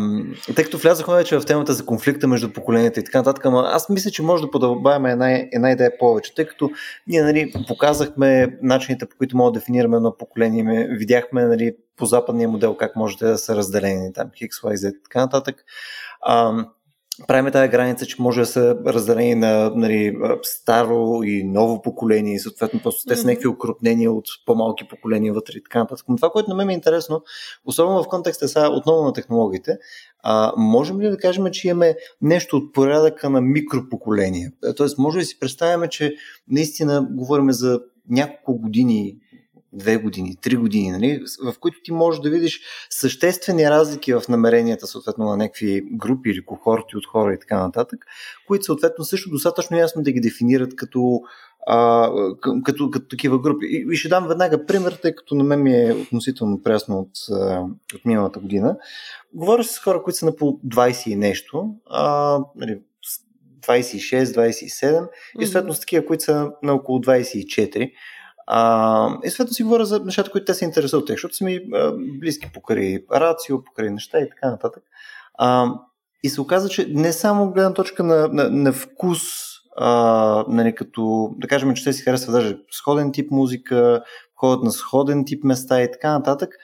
тъй като влязахме вече в темата за конфликта между поколенията и така нататък, ама аз мисля, че може да подълбаваме една, една идея повече, тъй като ние нали, показахме начините по които мога да дефинираме едно поколение, ме- видяхме нали, по западния модел как можете да са разделени там X, Y, Z и така нататък. А, правиме тази граница, че може да са разделени на нали, старо и ново поколение и съответно просто те са някакви окрупнения от по-малки поколения вътре и така нататък. Но това, което на мен е интересно, особено в контекста сега отново на технологиите, а, можем ли да кажем, че имаме нещо от порядъка на микропоколения? Е, Тоест, може ли си представяме, че наистина говорим за няколко години, две години, три години, нали, в които ти можеш да видиш съществени разлики в намеренията, съответно, на някакви групи или кохорти от хора и така нататък, които съответно също достатъчно ясно да ги дефинират като, а, к- като, като такива групи. И, и ще дам веднага пример, тъй като на мен ми е относително прясно от, от миналата година. Говоря с хора, които са на по 20 и нещо, а, нали, с 26, 27 и съответно с такива, които са на около 24. А, и съответно си говоря за нещата, които те се интересуват, защото са ми а, близки покрай рацио, покрай неща и така нататък. А, и се оказа, че не само гледна точка на, на, на вкус, а, нали, като да кажем, че те си харесват даже сходен тип музика, ходят на сходен тип места и така нататък,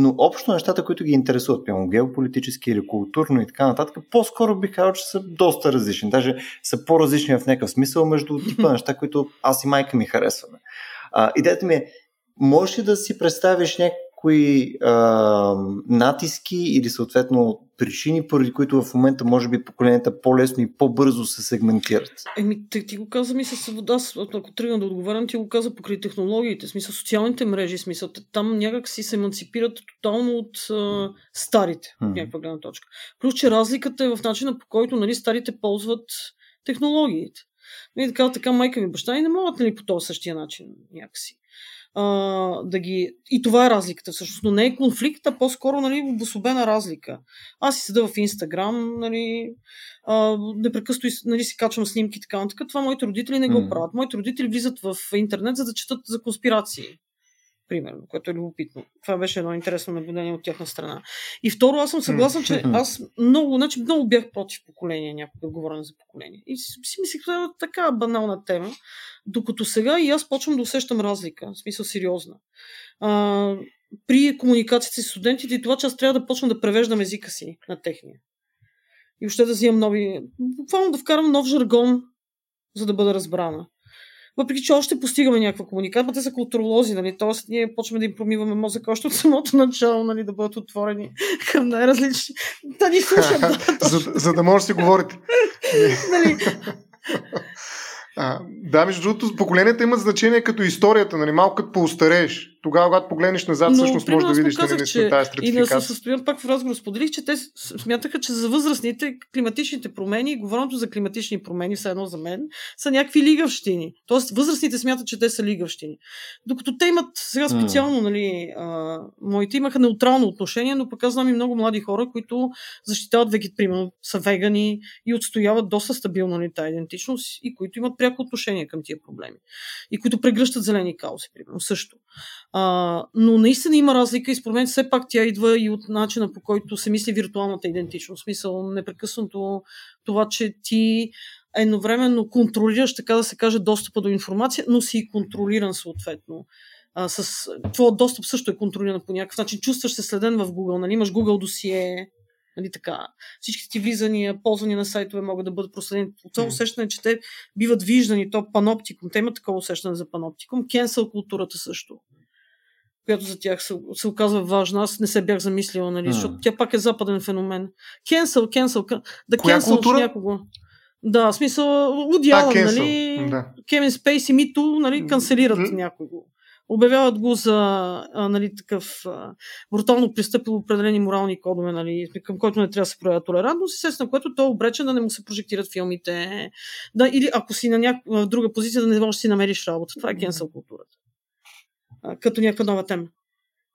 но общо нещата, които ги интересуват, примерно геополитически или културно и така нататък, по-скоро бих казал, че са доста различни. Даже са по-различни в някакъв смисъл между типа неща, които аз и майка ми харесваме. А, идеята ми е, можеш ли да си представиш някои а, натиски или съответно причини, поради които в момента може би поколенията по-лесно и по-бързо се сегментират? Еми, ти, ти го каза, мисля, с вода, ако тръгна да отговарям, ти го каза покрай технологиите, смисъл социалните мрежи, смисъл, там някак си се емансипират тотално от а, старите, Мгм. някаква гледна точка. Плюс, че разликата е в начина по който нали, старите ползват технологиите. Нали, така, така майка ми баща и не могат нали, по този същия начин някакси. А, да ги... И това е разликата всъщност, но не е конфликт, а по-скоро нали, обособена разлика. Аз си седа в Инстаграм, нали, а, непрекъснато нали, си качвам снимки и така нататък. Това моите родители не го правят. Моите родители влизат в интернет, за да четат за конспирации. Примерно, което е любопитно. Това беше едно интересно наблюдение от тяхна страна. И второ, аз съм съгласна, че аз много, значи много бях против поколение, някога говоря за поколение. И си, мислих, това е така банална тема. Докато сега и аз почвам да усещам разлика, в смисъл сериозна. А, при комуникацията с студентите и това, че аз трябва да почна да превеждам езика си на техния. И въобще да взимам нови... Буквално да вкарам нов жаргон, за да бъда разбрана. Въпреки, че още постигаме някаква комуникация, но те са културолози, нали? Тоест, ние почваме да им промиваме мозъка още от самото начало, нали? Да бъдат отворени към най-различни. Да ни слушат, да, за, за да може да си говорите. нали? А, да, между другото, поколенията имат значение като историята, нали? малко като поустарееш. Тогава, когато погледнеш назад, всъщност примерно, можеш да видиш нали, показах, наистина тази И да се състоям пак в разговор споделих, че те смятаха, че за възрастните климатичните промени, и говоренето за климатични промени, все едно за мен, са някакви лигавщини. Тоест, възрастните смятат, че те са лигавщини. Докато те имат, сега специално, нали, а, моите имаха неутрално отношение, но пък аз знам и много млади хора, които защитават веги, примерно, са вегани и отстояват доста стабилно нали, тази идентичност и които имат пряко отношение към тия проблеми. И които прегръщат зелени каузи, примерно, също. А, но наистина има разлика и според мен все пак тя идва и от начина по който се мисли виртуалната идентичност. В смисъл непрекъснато това, че ти едновременно контролираш, така да се каже, достъпа до информация, но си и контролиран съответно. А, с... Твоят достъп също е контролиран по някакъв начин. Чувстваш се следен в Google, нали? имаш Google досие, нали така. Всички ти влизания, ползвания на сайтове могат да бъдат проследени. От това усещане, че те биват виждани, то паноптикум. Те имат такова усещане за паноптикум. Кенсъл културата също която за тях се, се оказва важна. Аз не се бях замислила, нали, защото тя пак е западен феномен. Cancel, ca- да кенсълш някого. Да, в смисъл, cancel, нали, да. Кевин Спейс и Мито, нали, канцелират м. някого. Обявяват го за а, нали, такъв а, брутално пристъпил определени морални кодове, нали, към който не трябва да се проявява толерантност, естествено, което то е обречен да не му се прожектират филмите. Да, или ако си на някаква друга позиция, да не можеш да си намериш работа. Това е кенсъл културата. Като някаква нова тема.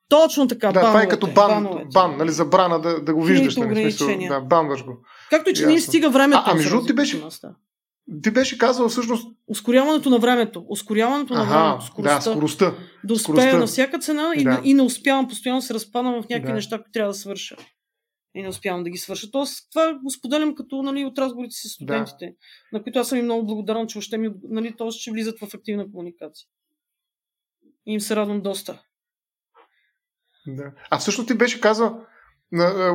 Точно така. Да, това е като бан, бан нали, забрана да, да го виждаш. Нали, смисъл, да, банваш го. Както и че не стига времето. А, а между ти беше, ти беше казал всъщност... Ускоряването на времето. Ускоряването на времето. Скоростта. Да, скоростта. Да успея скоростта. на всяка цена и, да. и не успявам. Постоянно се разпадам в някакви да. неща, които трябва да свърша. И не успявам да ги свърша. Тоест, това го споделям като нали, от разговорите си с студентите, да. на които аз съм и много благодарен, че още ми, нали, т.е. че влизат в ефективна комуникация. Им се радвам доста. Да. А всъщност ти беше казал,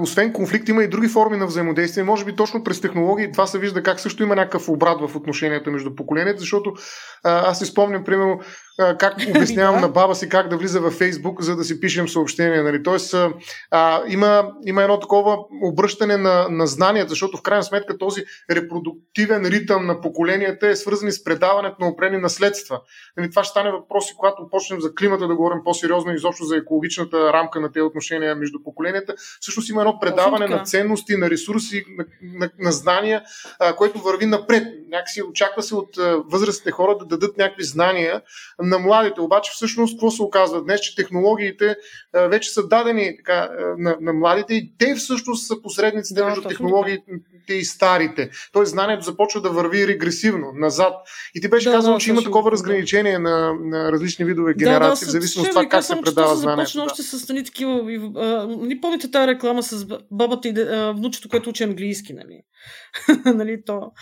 освен конфликт, има и други форми на взаимодействие. Може би точно през технологии това се вижда как също има някакъв обрат в отношенията между поколенията, защото аз си спомням, примерно, как обяснявам на баба си как да влиза във Фейсбук, за да си пишем съобщения. Нали? Тоест, а, има, има едно такова обръщане на, на знанията, защото в крайна сметка този репродуктивен ритъм на поколенията е свързан с предаването на опрени наследства. Нали? Това ще стане въпроси, когато почнем за климата да говорим по-сериозно и изобщо за екологичната рамка на тези отношения между поколенията. Всъщност има едно предаване на ценности, на ресурси, на, на, на знания, а, което върви напред. Някакси очаква се от възрастните хора да дадат някакви знания на младите. Обаче всъщност какво се оказва днес, че технологиите вече са дадени така, на, на младите и те всъщност са посредниците да, между технологиите и старите. Тоест знанието започва да върви регресивно, назад. И ти беше да, казал, да, че има такова разграничение на, на различни видове генерации, да, да, в зависимост от това как се предава знанието. Започна още с такива. Ни помните тази реклама с бабата и внучето, което учи английски, нали? нали, то,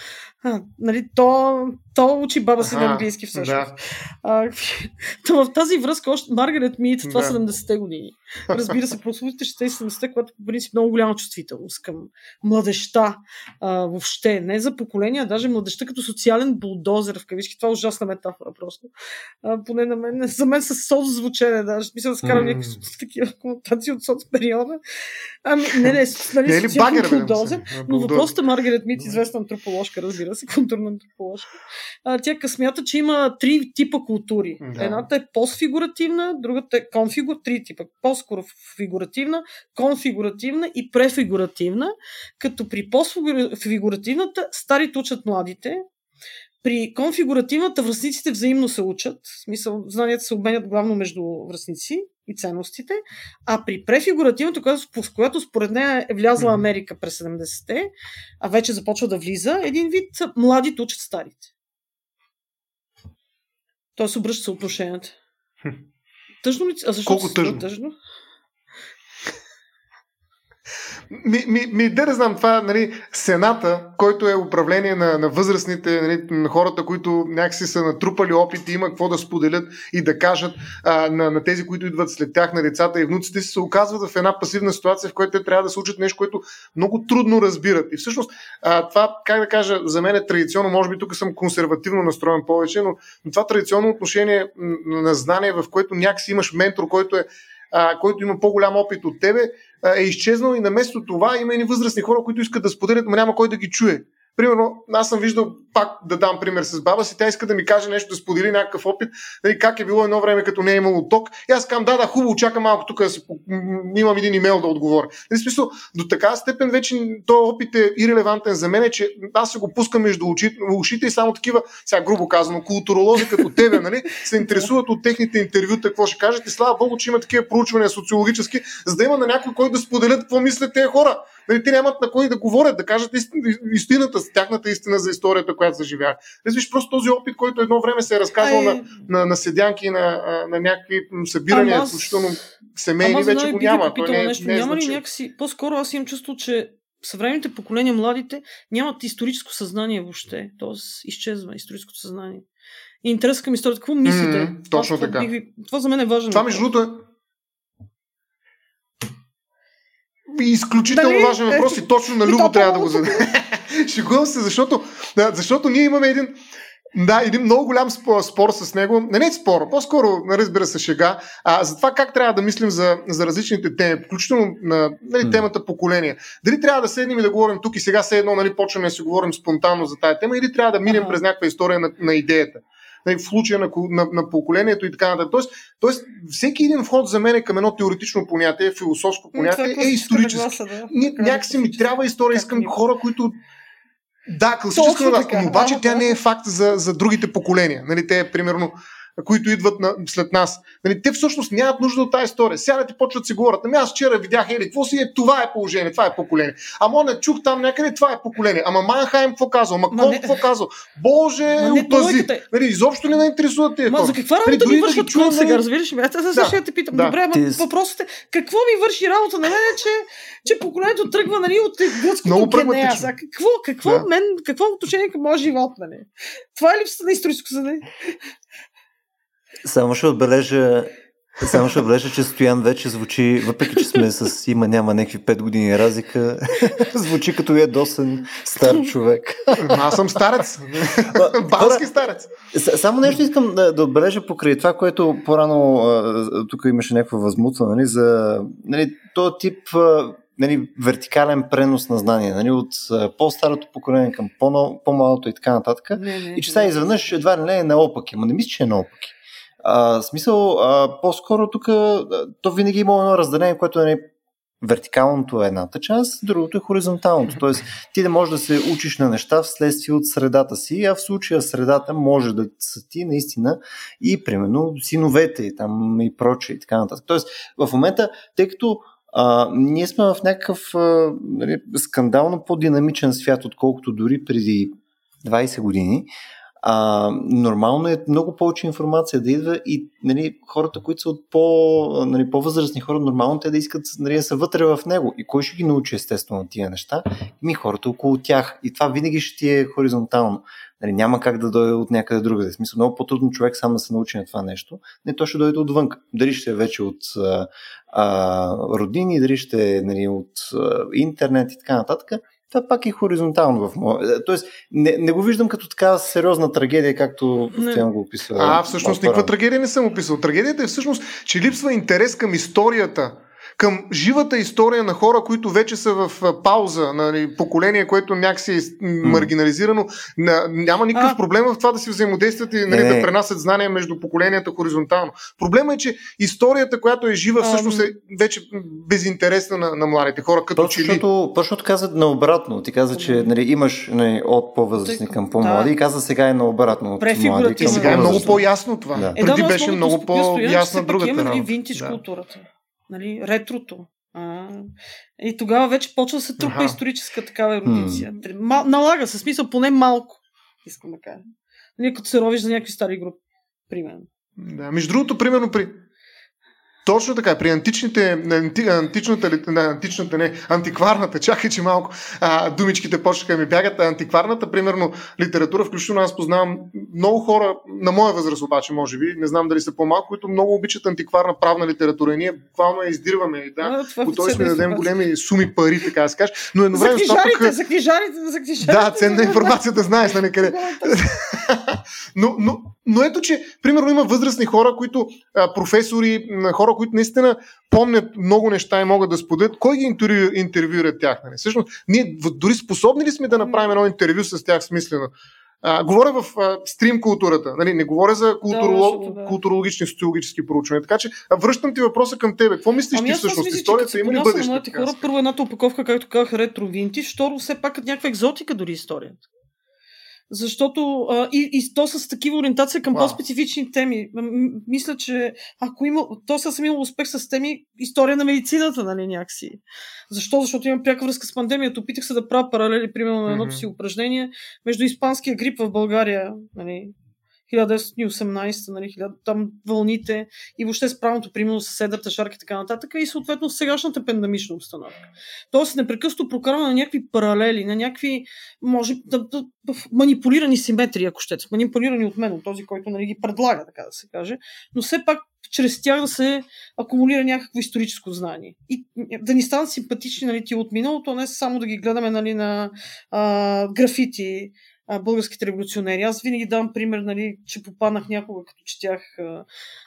а, нали, то, то учи баба си на английски всъщност. Да. А, то в тази връзка още Маргарет Мид, това да. 70-те години. Разбира се, прословите 60-70-те, което по принцип много голяма чувствителност към младеща а, въобще. Не за поколения, а даже младеща като социален булдозер в кавички. Това е ужасна метафора просто. А, поне на мен, за мен с соц звучене, даже. Мисля да скарам mm. някакви такива конотации от соц периода. Ами, не, не, нали, не е ли багер, булдозер, но въпросът е Маргарет Мит, известна антроположка, разбира се, културна антроположка. А, тя смята, че има три типа култури. Да. Едната е постфигуративна, другата е конфигур, три типа. По-скоро фигуративна, конфигуративна и префигуративна, като при постфигуративната старите учат младите, при конфигуративната връзниците взаимно се учат, в смисъл знанията се обменят главно между връзници и ценностите, а при префигуративното, в която според нея е влязла Америка през 70-те, а вече започва да влиза, един вид младите учат старите. Тоест обръща се отношенията. Тъжно ли? А защо Колко тъжно? тъжно? Ми, ми, ми да не знам, това нали, Сената, който е управление на, на възрастните, нали, на хората, които някакси са натрупали опит и има какво да споделят и да кажат а, на, на тези, които идват след тях, на децата и внуците си, се оказват в една пасивна ситуация, в която те трябва да се учат нещо, което много трудно разбират. И всъщност а, това, как да кажа, за мен е традиционно, може би тук съм консервативно настроен повече, но, но това традиционно отношение на знание, в което някакси имаш ментор, който е а, който има по-голям опит от тебе, а, е изчезнал и на место това има и възрастни хора, които искат да споделят, но няма кой да ги чуе. Примерно, аз съм виждал, пак да дам пример с баба си, тя иска да ми каже нещо, да сподели някакъв опит, нали, как е било едно време, като не е имало ток. И аз казвам, да, да, хубаво, чакам малко тук да си, имам един имейл да отговоря. В смисъл, до така степен вече този опит е ирелевантен за мен, че аз се го пускам между ушите и само такива, сега грубо казано, културолози като тебе, нали, се интересуват от техните интервюта, какво ще кажат. И слава Богу, че има такива проучвания социологически, за да има на някой, който да споделят какво мислят тези хора. Нали, те нямат на кой да говорят, да кажат истината, тяхната истина за историята, която заживя. Виж, просто този опит, който едно време се е разказвал на, на, на седянки, на, на някакви събирания, включително семейни, вече го няма. Той не, нещо. Не е няма ли някакси... По-скоро аз имам чувство, че съвременните поколения, младите, нямат историческо съзнание въобще. Тоест, изчезва историческото съзнание. И интерес към историята. Какво мислите? Mm, точно това, така. Това, това за мен е важно. Това, между другото, изключително Дали? важен въпрос и точно на Любо трябва да го зададе. Шегувам се, защото, да, защото ние имаме един, да, един много голям спор, спор с него. Не, не спор, по-скоро, разбира се, шега. А, за това как трябва да мислим за, за различните теми, включително на нали, темата поколение. Дали трябва да седнем и да говорим тук и сега все едно нали, почваме да си говорим спонтанно за тази тема, или трябва да минем през някаква история на, на идеята. Нали, в случая на, на, на поколението и така нататък. Тоест, тоест, всеки един вход за мен е към едно теоретично понятие, философско понятие е, е исторически. Гласа, да. Някакси ми трябва история, искам хора, които да, класическа но обаче да, тя не е факт за, за другите поколения. Нали, те, примерно, които идват на, след нас. Нали, те всъщност нямат нужда от тази история. Сядат и почват да си говорят. Ами аз вчера видях, ели, какво си е, това е положение, това е поколение. Ама не чух там някъде, това е поколение. Ама Манхайм какво казал? Ама Кол какво казал? Боже, опази. Нали, изобщо не интересуват тези Ма за каква работа нали, ми вършат да сега, нали? разбираш ли? Аз сега да, те питам. Да. Добре, ама Ти... въпросът е, какво ми върши работа на мен, че, че поколението тръгва нали, от гръцкото генея. Какво, какво, да. мен, какво отношение към моя живот? Нали? Това е липсата на историческо съдение. Само ще отбележа, само ще отбележа, че Стоян вече звучи, въпреки че сме с има няма някакви 5 години разлика, звучи като е досен стар човек. Аз съм старец. Бански старец. Само нещо искам да, да отбележа покрай това, което по-рано тук имаше някаква възмута, нали, за нали, този тип нали, вертикален пренос на знания, нали, от по-старото поколение към по-малото и така нататък. Не, не, и че сега изведнъж едва ли не е наопаки. Ма не мисля, че е наопаки. А, смисъл, а, по-скоро тук то винаги има едно разделение, което е вертикалното е едната част, другото е хоризонталното. Тоест, ти да можеш да се учиш на неща вследствие от средата си, а в случая средата може да са ти наистина и примерно синовете там и прочее и така нататък. Тоест, в момента, тъй като а, ние сме в някакъв а, нали, скандално по-динамичен свят, отколкото дори преди 20 години, а, нормално е много повече информация да идва и нали, хората, които са от по, нали, по-възрастни хора, нормално те да искат нали, да са вътре в него. И кой ще ги научи естествено тия неща? Ми хората около тях. И това винаги ще ти е хоризонтално. Нали, няма как да дойде от някъде другаде. Смисъл, много по-трудно човек сам да се научи на това нещо. Не, то ще дойде отвън. Дали ще е вече от а, родини, дали ще е нали, от а, интернет и така нататък това пак е хоризонтално в моя. Тоест, не, не го виждам като така сериозна трагедия, както постоянно го описва. А, всъщност, никаква трагедия не съм описал. Трагедията е всъщност, че липсва интерес към историята към живата история на хора, които вече са в пауза, нали, поколение, което някакси е маргинализирано. Няма никакъв а... проблем в това да си взаимодействат и нали, да пренасят знания между поколенията хоризонтално. Проблема е, че историята, която е жива, всъщност е вече безинтересна на, на младите хора, като точно, че ли. Точно каза наобратно. Ти каза, че нали, имаш нали, от по-възрастни към по-млади да. и каза сега е наобратно. От млади към сега е много по-ясно това. Да. Е, Преди да, беше много по-ясна другата. Има нали, винтиж да. културата нали, ретрото. А, и тогава вече почва да се трупа ага. историческа такава ерудиция. Мал, налага се, смисъл поне малко, искам да кажа. Нали, като се ровиш за някакви стари групи, примерно. Да, между другото, примерно при точно така, при античните, анти, античната, не, античната, не, антикварната, чакай, че малко а, думичките почнаха ми бягат, антикварната, примерно, литература, включително аз познавам много хора, на моя възраст обаче, може би, не знам дали са по-малко, които много обичат антикварна правна литература и ние буквално я издирваме и да, готови сме да дадем големи суми пари, така да се каже. Но едновременно за книжарите, за книжарите, за книжарите. Да, ценна информация да знаеш на нали, къде. но, но, но ето, че примерно има възрастни хора, които а, професори, хора, които наистина помнят много неща и могат да споделят. Кой ги интервю, интервюира тях? Нали? Всъщност, ние дори способни ли сме да направим едно интервю с тях смислено? А, говоря в а, стрим културата, нали? не говоря за културолог, да, да. културологични, социологически проучвания. Така че връщам ти въпроса към тебе. Какво мислиш ами ти всъщност? Мисля, историята има ли бъдеще? хора, първо едната опаковка, както казах, ретро винтиш, второ все пак някаква екзотика дори историята. Защото а, и, и то с такива ориентация към wow. по-специфични теми. Мисля, че ако има, то съм имал успех с теми история на медицината, нали, някакси. Защо? Защото имам пряка връзка с пандемията. Опитах се да правя паралели, примерно, на едното си упражнение между испанския грип в България, нали, 1918, нали, там вълните и въобще справното, примерно с седрата, шарка и така нататък и съответно сегашната пандемична обстановка. Тоест непрекъснато прокарваме на някакви паралели, на някакви, може, да, да, манипулирани симетрии, ако щете, манипулирани от мен, от този, който нали, ги предлага, така да се каже, но все пак чрез тях да се акумулира някакво историческо знание. И да ни станат симпатични нали, ти от миналото, не само да ги гледаме нали, на а, графити, българските революционери. Аз винаги давам пример, нали, че попаднах някога, като четях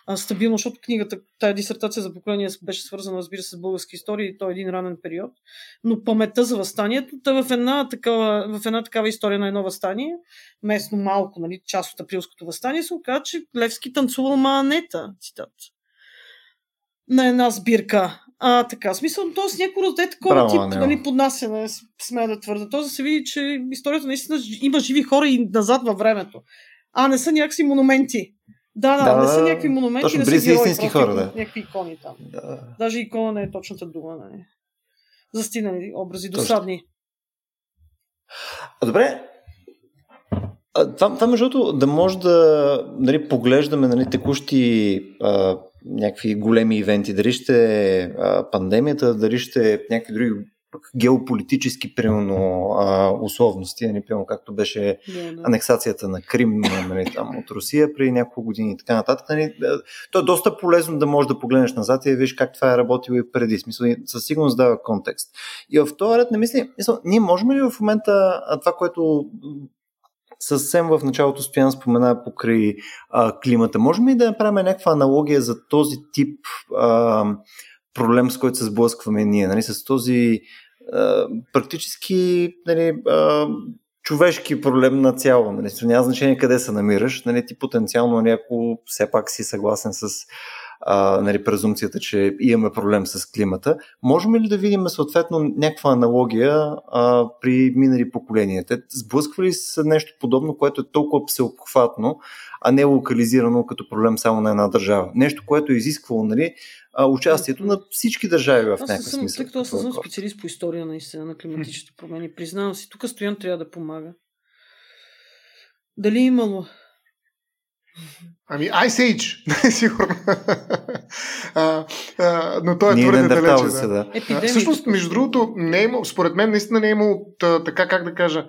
а, стабилно, защото книгата, тая дисертация за поколение беше свързана, разбира се, с български история и то е един ранен период. Но паметта за възстанието, та в една такава, в една такава история на едно възстание, местно малко, нали, част от априлското възстание, се оказа, че Левски танцувал маанета, цитат на една сбирка. А, така, смисъл, т.е. някой разде такова Браво, тип нали, поднасяне, смея да твърда. То да се види, че историята наистина има живи хора и назад във времето. А не са някакви монументи. Да, да, да, не са някакви монументи, точно, не са герои, истински хора, да. някакви икони там. Да. Даже икона не е точната дума. Нали. Застинали образи, досадни. А, добре, а, това, това между другото, да може да нали, поглеждаме нали, текущи а, някакви големи ивенти, дали ще е пандемията, дали ще е някакви други геополитически, примерно, условности, нали, примерно, както беше да. анексацията на Крим нали, там, от Русия преди няколко години и така нататък. Нали, то е доста полезно да можеш да погледнеш назад и да видиш как това е работило и преди. Смисъл, със сигурност дава контекст. И в този ред не мисли, мисъл, ние можем ли в момента това, което съвсем в началото Стоян спомена покрай а, климата. Можем ли да направим някаква аналогия за този тип а, проблем, с който се сблъскваме ние, нали, с този а, практически нали, а, човешки проблем на цяло. Нали, няма значение къде се намираш. Нали, ти потенциално, нали, все пак си съгласен с а, нали, презумцията, че имаме проблем с климата. Можем ли да видим съответно някаква аналогия а, при минали поколения? Те сблъсквали ли с нещо подобно, което е толкова всеобхватно, а не локализирано като проблем само на една държава? Нещо, което е изисквало нали, участието на всички държави в някакъв съм, смисъл. Тъй като аз съм специалист по история наистина на климатичните промени, признавам си, тук Стоян трябва да помага. Дали е имало Ами Ice Age, сигурно. а, а, но той е твърде далече. Да. да. А, всъщност, между другото, не е имал, според мен наистина не е имало така, как да кажа,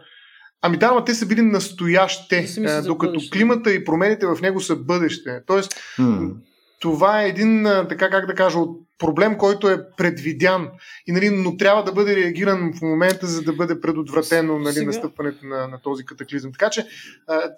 Ами да, но те са били настоящи, докато климата и промените в него са бъдеще. Тоест, hmm. това е един, така как да кажа, от проблем, който е предвидян, и, нали, но трябва да бъде реагиран в момента, за да бъде предотвратено нали, настъпването на, на този катаклизъм. Така че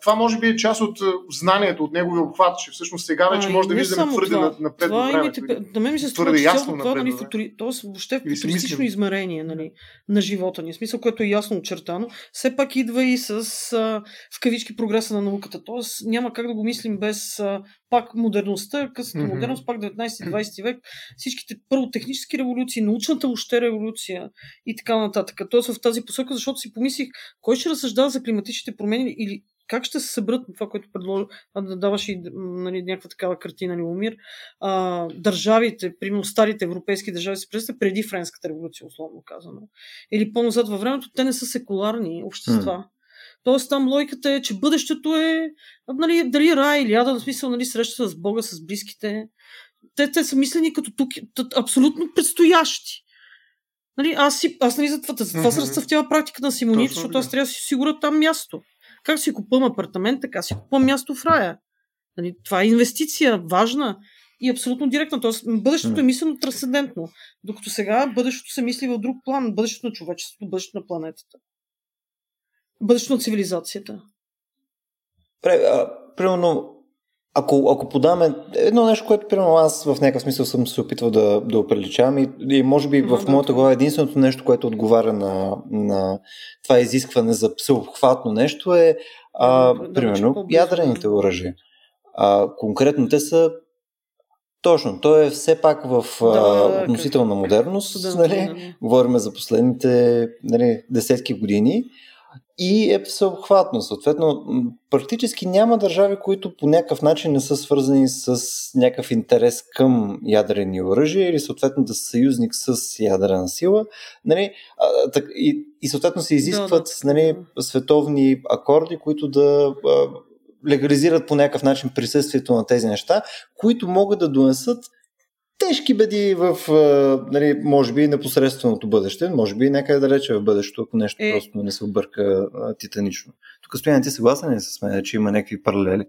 това може би е част от знанието, от неговия обхват, че всъщност сега вече може да виждаме твърде това. напред това времето. Имате, да мен ми се струва, че ясно това, нали, футури, тоест въобще футуристично измерение нали, на живота ни, смисъл, което е ясно очертано, все пак идва и с а, в кавички прогреса на науката. Тоест няма как да го мислим без а, пак модерността, късата mm-hmm. модерност, пак 19-20 век, всичките първо технически революции, научната въобще революция и така нататък. Тоест в тази посока, защото си помислих, кой ще разсъждава за климатичните промени или как ще се съберат това, което предложи, да даваш и нали, някаква такава картина, Любомир, а, държавите, примерно старите европейски държави се представят преди Френската революция, условно казано. Или по-назад във времето, те не са секуларни общества. Mm. Тоест там логиката е, че бъдещето е нали, дали рай или ада, в смисъл нали, среща с Бога, с близките. Те, те са мислени като тук, абсолютно предстоящи. Нали, аз, си, аз нали, за това, за това mm-hmm. се разцъфтява практика на Симоните, защото аз трябва да си сигуря там място. Как си купувам апартамент, така си купувам място в рая. Нали, това е инвестиция, важна и абсолютно директна. Тоест, бъдещето е мислено трансцендентно. Докато сега бъдещето се мисли в друг план. Бъдещето на човечеството, бъдещето на планетата бъдещето на цивилизацията? Примерно, ако, ако подаме едно нещо, което примерно аз в някакъв смисъл съм се опитвал да, да оприличавам и, и може би в моята глава единственото нещо, което отговаря на, на това изискване за всеобхватно нещо е а, да, примерно да, ядрените оръжия. А, конкретно те са точно, то е все пак в да, а, относителна модерност. Да, нали? Да, Говорим за последните нали, десетки години и е всеобхватно. Съответно, практически няма държави, които по някакъв начин не са свързани с някакъв интерес към ядрени оръжия или съответно да са съюзник с ядрена сила. Нали, и, и съответно се изискват да, да. Нали, световни акорди, които да легализират по някакъв начин присъствието на тези неща, които могат да донесат тежки беди в, нали, може би, непосредственото бъдеще, може би някъде далече в бъдещето, ако нещо е... просто не се обърка титанично. Тук стоян ти съгласен ли с мен, че има някакви паралели?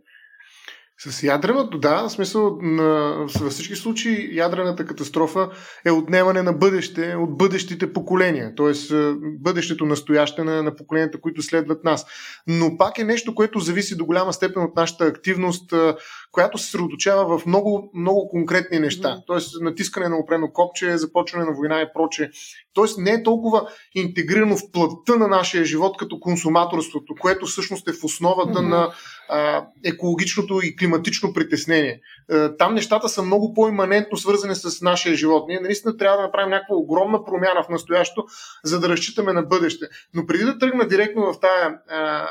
С ядреното, да, в смисъл на, във всички случаи ядрената катастрофа е отнемане на бъдеще от бъдещите поколения, т.е. бъдещето настояще на, на поколенията, които следват нас. Но пак е нещо, което зависи до голяма степен от нашата активност, която се съсредоточава в много, много конкретни неща. Тоест натискане на опрено копче, започване на война и проче. Тоест не е толкова интегрирано в плътта на нашия живот като консуматорството, което всъщност е в основата mm-hmm. на а, екологичното и климатично притеснение. А, там нещата са много по-иманентно свързани с нашия живот. Ние наистина трябва да направим някаква огромна промяна в настоящето, за да разчитаме на бъдеще. Но преди да тръгна директно в тая а,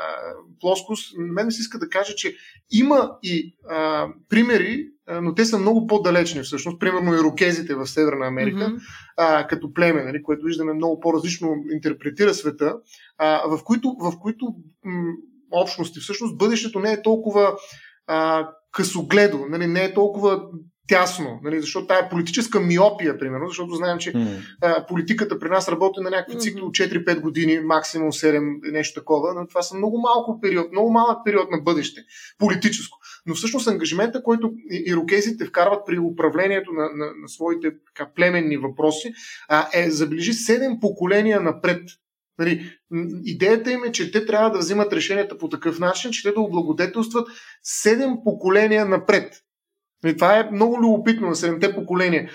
плоскост, мен ми се иска да кажа, че има и а, примери, но те са много по-далечни всъщност. Примерно ирокезите в Северна Америка, mm-hmm. а, като племе, нали, което виждаме много по-различно интерпретира света, а, в които, в които м- общности всъщност бъдещето не е толкова а, късогледо, нали, не е толкова тясно, нали, защото тая политическа миопия, примерно, защото знаем, че mm. а, политиката при нас работи на някакви цикли от 4-5 години, максимум 7, нещо такова, но това са много малко период, много малък период на бъдеще, политическо. Но всъщност ангажимента, който ирокезите вкарват при управлението на, на, на своите така, племенни въпроси, а, е забележи 7 поколения напред. Нали, идеята им е, че те трябва да взимат решенията по такъв начин, че те да облагодетелстват 7 поколения напред. И това е много любопитно на седемте поколения,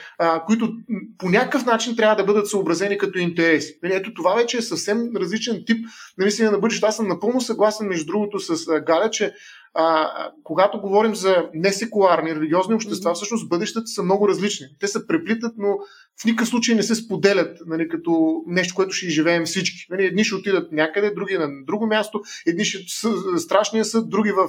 които по някакъв начин трябва да бъдат съобразени като интереси. Нали, ето това вече е съвсем различен тип на мислене на бъдещето. Аз съм напълно съгласен, между другото, с Галя, че а, когато говорим за несекуларни религиозни общества, всъщност бъдещата са много различни. Те се преплитат, но в никакъв случай не се споделят нали, като нещо, което ще живеем всички. Нали, едни ще отидат някъде, други на друго място, едни ще с страшния съд, други в,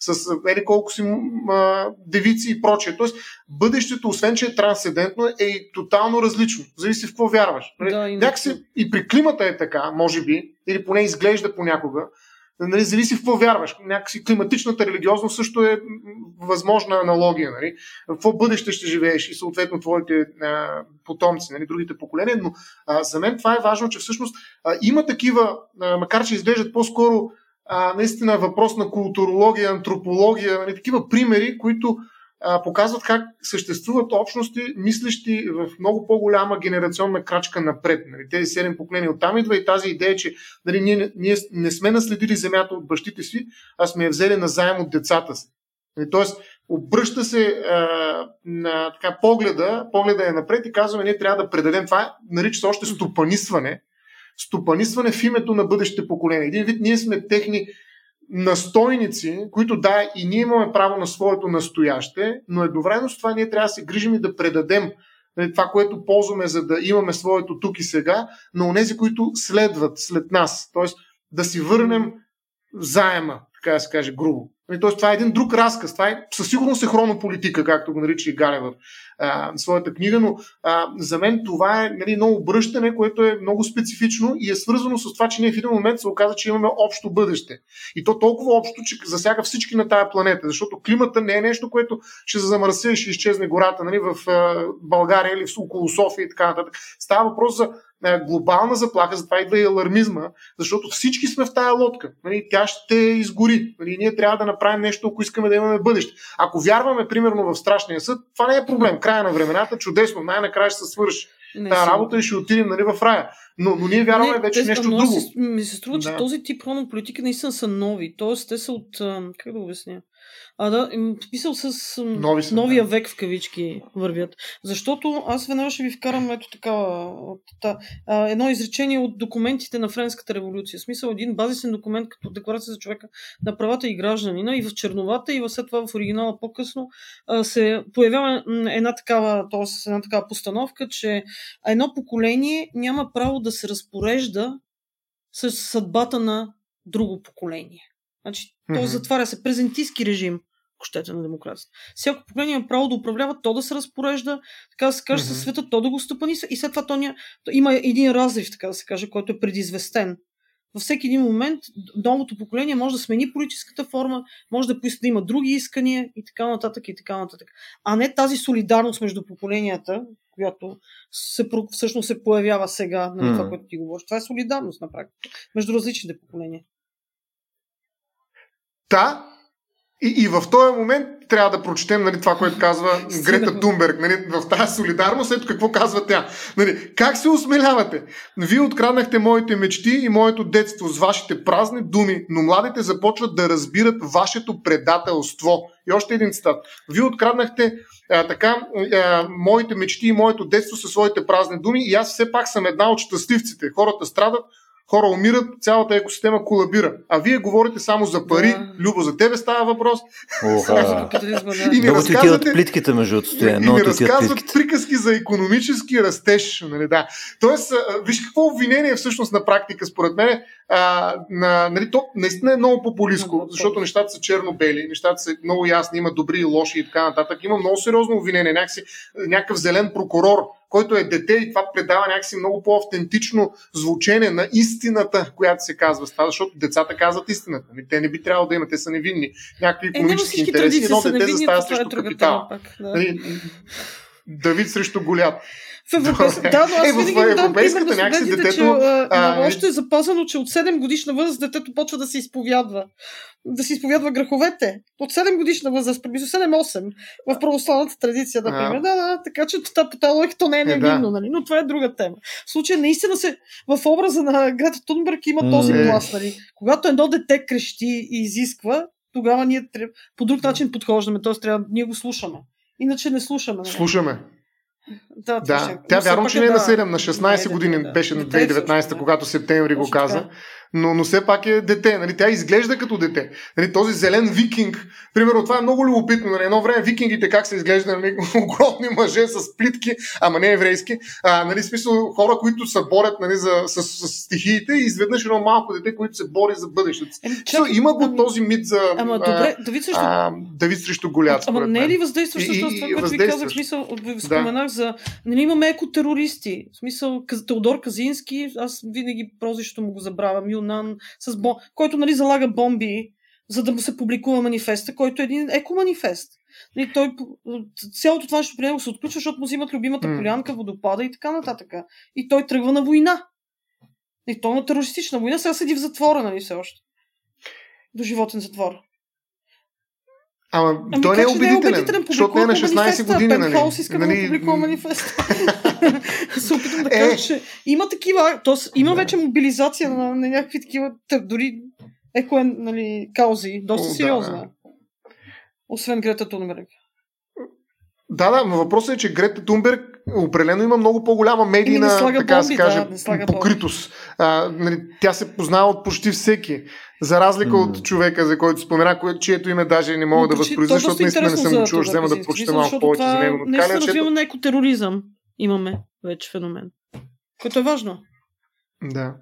с ели колко си а, девици и прочее. Тоест, бъдещето, освен че е трансцендентно, е и тотално различно. Зависи в какво вярваш. Нали, да, и Някакси и при климата е така, може би, или поне изглежда понякога нали, зависи в какво вярваш. Някакси климатичната религиозност също е възможна аналогия. Нали? В какво бъдеще ще живееш и съответно твоите а, потомци, нали, другите поколения. Но а, за мен това е важно, че всъщност а, има такива, а, макар че изглеждат по-скоро а, наистина въпрос на културология, антропология, нали, такива примери, които показват как съществуват общности, мислещи в много по-голяма генерационна крачка напред. Нали, тези седем поколения. Оттам идва и тази идея, че нали, ние, ние не сме наследили земята от бащите си, а сме я взели на заем от децата си. Нали, тоест, обръща се а, на така, погледа, погледа е напред и казваме, ние трябва да предадем това, нарича се още стопанисване, стопанисване в името на бъдещите поколения. Един вид ние сме техни настойници, които да, и ние имаме право на своето настояще, но едновременно с това ние трябва да се грижим и да предадем нали, това, което ползваме, за да имаме своето тук и сега, на онези, които следват след нас. Тоест да си върнем заема, така да се каже грубо. Нали, тоест, това е един друг разказ. Това е със сигурност е хрономполитика, както го нарича и Гале в своята книга, но а, за мен това е нали, много обръщане, което е много специфично и е свързано с това, че ние в един момент се оказа, че имаме общо бъдеще. И то толкова общо, че засяга всички на тая планета, защото климата не е нещо, което ще се замърси и ще изчезне гората нали, в а, България или в, около София и така нататък. Става въпрос за глобална заплаха, затова идва и алармизма, защото всички сме в тая лодка. Нали, тя ще изгори. Нали, ние трябва да направим нещо, ако искаме да имаме бъдеще. Ако вярваме, примерно, в страшния съд, това не е проблем. Края на времената, чудесно, най-накрая ще се свърши. Не Та работа и ще отидем нали, в рая. Но, но ние вярваме не, вече те, нещо друго. Си, ми се струва, да. че този тип политики наистина са нови. Тоест, те са от. Как да обясня? А, да, писал с Нови са, новия да. век в кавички вървят. Защото аз веднага ще ви вкарам ето такава та, а, едно изречение от документите на Френската революция. В смисъл един базисен документ като декларация за човека на правата и гражданина и в черновата и в след това в оригинала по-късно а, се появява една такава, т.е. една такава постановка, че едно поколение няма право да се разпорежда с съдбата на друго поколение. Значи, mm-hmm. той затваря се презентистски режим, ако щете на демокрацията. Всяко поколение има право да управлява, то да се разпорежда, така да се каже, mm-hmm. със света, то да го стъпаниса и след това то ня... има един разрив, така да се каже, който е предизвестен. Във всеки един момент новото поколение може да смени политическата форма, може да поиска да има други искания и така нататък и така нататък. А не тази солидарност между поколенията, която се, всъщност се появява сега, нали, mm. това, което ти говориш. Това е солидарност на практика между различните поколения. Да, И, и в този момент трябва да прочетем нали, това, което казва Грета Тунберг. Нали, в тази солидарност, ето какво казва тя. Нали, как се осмелявате? Вие откраднахте моите мечти и моето детство с вашите празни думи, но младите започват да разбират вашето предателство. И още един цитат. Вие откраднахте а, така а, моите мечти и моето детство със своите празни думи и аз все пак съм една от щастливците. Хората страдат, хора умират, цялата екосистема колабира. А вие говорите само за пари. Да. Любо, за тебе става въпрос. и ми разказвате, плитките между отстоя. И ми разказват приказки за економически растеж. Нали, да. Тоест, виж какво обвинение всъщност на практика, според мен, а, на, нали, то наистина е много популистко, защото нещата са черно-бели, нещата са много ясни, има добри и лоши и така нататък. Има много сериозно обвинение, някакси, някакъв зелен прокурор, който е дете и това предава някакси много по-автентично звучение на истината, която се казва с това, защото децата казват истината. Нали, те не би трябвало да имат, те са невинни. Някакви економически е, интереси, едно дете застава срещу е капитал. Да. Нали, Давид срещу Голят. В европейската, да, но аз е, винаги в европейската някакси детето... Че, а, а, още е запазено, че от 7 годишна възраст детето почва да се изповядва. Да се изповядва греховете. От 7 годишна възраст, приблизо 7-8 в православната традиция, например. Да, да, така че това по тази логика то не е невинно, е, да. нали? но това е друга тема. В случая наистина се в образа на Грета Тунберг има този mm. глас. Нали? Когато едно дете крещи и изисква, тогава ние трябва, по друг начин подхождаме, т.е. трябва ние го слушаме. Иначе не слушаме. Нали? Слушаме. Да, да. Тя вярвам, че не е на 7, на 16 години да, беше на 2019, когато септември го каза но, но все пак е дете. Нали? Тя изглежда като дете. Нали? Този зелен викинг, примерно, това е много любопитно. Нали? Едно време викингите как се изглежда, нали? огромни мъже с плитки, ама не еврейски. А, нали? Смисъл, хора, които се борят нали, за, с, с, с стихиите и изведнъж едно малко дете, които се бори за бъдещето. Еми, чак, има го ами, този мит за ама, добре, Давид срещу, а, Давид срещу Голят. Ама не е ли въздействащо с това, което ви казах? Смисъл, споменах да. за... Нали, имаме екотерористи. В смисъл, Теодор Казински, аз винаги прозището му го забравям, Юнан, с бом... който нали, залага бомби, за да му се публикува манифеста, който е един екоманифест. Нали, той, цялото това нещо при него се отключва, защото му взимат любимата полянка, водопада и така нататък. И той тръгва на война. И той на терористична война, сега седи в затвора, нали, все още. До животен затвор. Ама ами, той не е убедителен, не е убедителен защото не е на 16 години. Нали? Хаос иска нали... да публикува манифест. се опитам да кажа, е. че има такива, т.е. има вече мобилизация на, на някакви такива, дори еко е, нали, каузи, доста О, сериозна. Да, да. Освен Грета Тунберг. Да, да, но въпросът е, че Грета Тунберг определено има много по-голяма медийна, така бомби, да се каже, да, покритост. А, нали, тя се познава от почти всеки. За разлика mm. от човека, за който спомена, кое, чието име даже не мога но, да възпроизведа, защото наистина не съм го чул, ще взема да прочета малко повече за него. Не развиваме на екотероризъм. Имаме вече феномен. Което е важно. Да.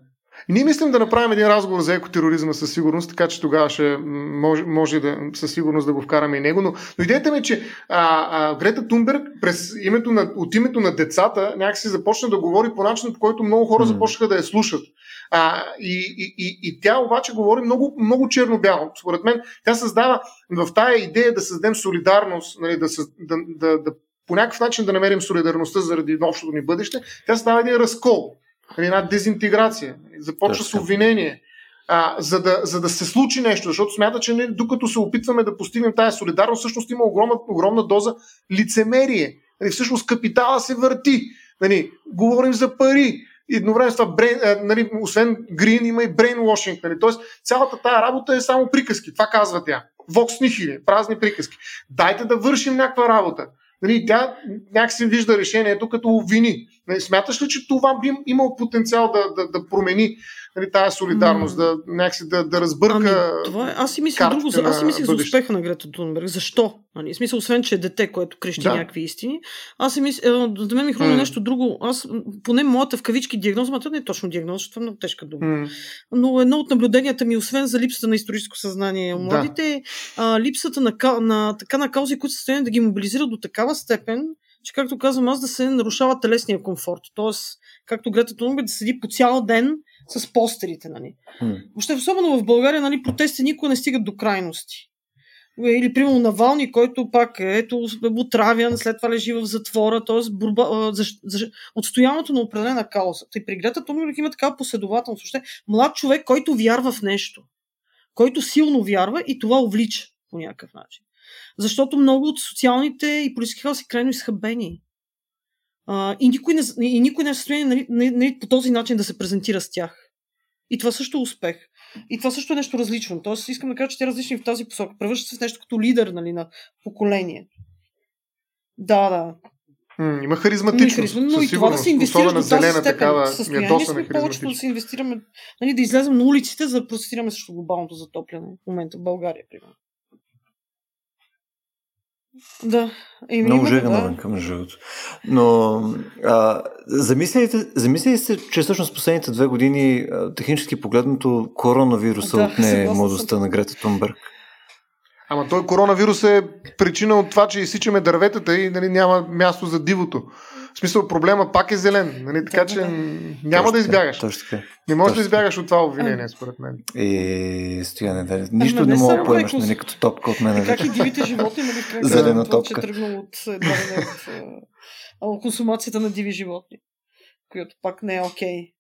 И ние мислим да направим един разговор за екотероризма със сигурност, така че тогава ще може, може да, със сигурност да го вкараме и него. Но, но идеята ми е, че а, а, Грета Тунберг през името на, от името на децата някакси започна да говори по начин, по който много хора започнаха да я слушат. А, и, и, и, и тя обаче говори много, много черно-бяло. Според мен тя създава в тая идея да създадем солидарност, нали, да, да, да, да по някакъв начин да намерим солидарността заради общото ни бъдеще, тя става един разкол, една дезинтеграция, започва с обвинение, а, за, да, за да се случи нещо, защото смята, че не, докато се опитваме да постигнем тази солидарност, всъщност има огромна, огромна доза лицемерие. Нали, всъщност капитала се върти. Нали, говорим за пари. Едновременно с това, брейн, а, нали, освен грин, има и брейнвошинг. Нали, Тоест, цялата тая работа е само приказки. Това казва тя. Вокс нихили, празни приказки. Дайте да вършим някаква работа. Нали, тя някакси вижда решението като обвини. Нали, смяташ ли, че това би имал потенциал да, да, да промени нали, тази солидарност, да, някакси да, да разбърка. Ами, това е. Аз си мисля друго. Аз си мислих за успеха на Грета Тунберг. Защо? Нали, смисъл, освен, че е дете, което крещи да. някакви истини. Аз си мисля, за мен ми хрумна mm. нещо друго. Аз, поне моята в кавички диагноза, това не е точно диагноза, защото е много тежка дума. Mm. Но едно от наблюденията ми, освен за липсата на историческо съзнание у младите, да. а, липсата на, на, така на каузи, които са да ги мобилизират до такава степен, че, както казвам аз, да се нарушава телесния комфорт. Тоест, както Грета Тунберг, да седи по цял ден с постерите. Нали. Mm. Въобще, особено в България, нали, протести никога не стигат до крайности. Или, примерно, Навални, който пак е ето, отравян, след това лежи в затвора, т.е. борба, за, за, отстояването на определена кауза. Тъй при Грета Тунберг има такава последователност. Въобще, млад човек, който вярва в нещо, който силно вярва и това увлича. по някакъв начин. Защото много от социалните и политически хора са крайно изхъбени. А, и, никой не, и никой не е в състояние нали, нали, по този начин да се презентира с тях. И това също е успех. И това също е нещо различно. Тоест, искам да кажа, че те различни в тази посока. Превръщат се в нещо като лидер нали, на поколение. Да, да. М, има харизматичност. харизма, но и това да се инвестираш до тази степен. Такава, състояние сме повечето да се инвестираме, нали, да излезем на улиците, за да протестираме срещу глобалното затопляне в момента в България, примерно. Да. Еми, Много жега да. навънка, между другото. Но а, замислили се, че всъщност последните две години, технически погледнато, коронавируса да, отне младостта на Грета Тунберг? Ама той коронавирус е причина от това, че изсичаме дърветата и нали, няма място за дивото. В смисъл, проблема пак е зелен. Нали? Така че няма точно да избягаш. Точно така. Не можеш да избягаш от това обвинение, според мен. И стояне, да. Нищо не, не мога да поемаш, нали, като топка от мен. Как и дивите животни, нали? Зелена топка. Че е тръгнал от консумацията на диви животни, която пак не е окей. Okay.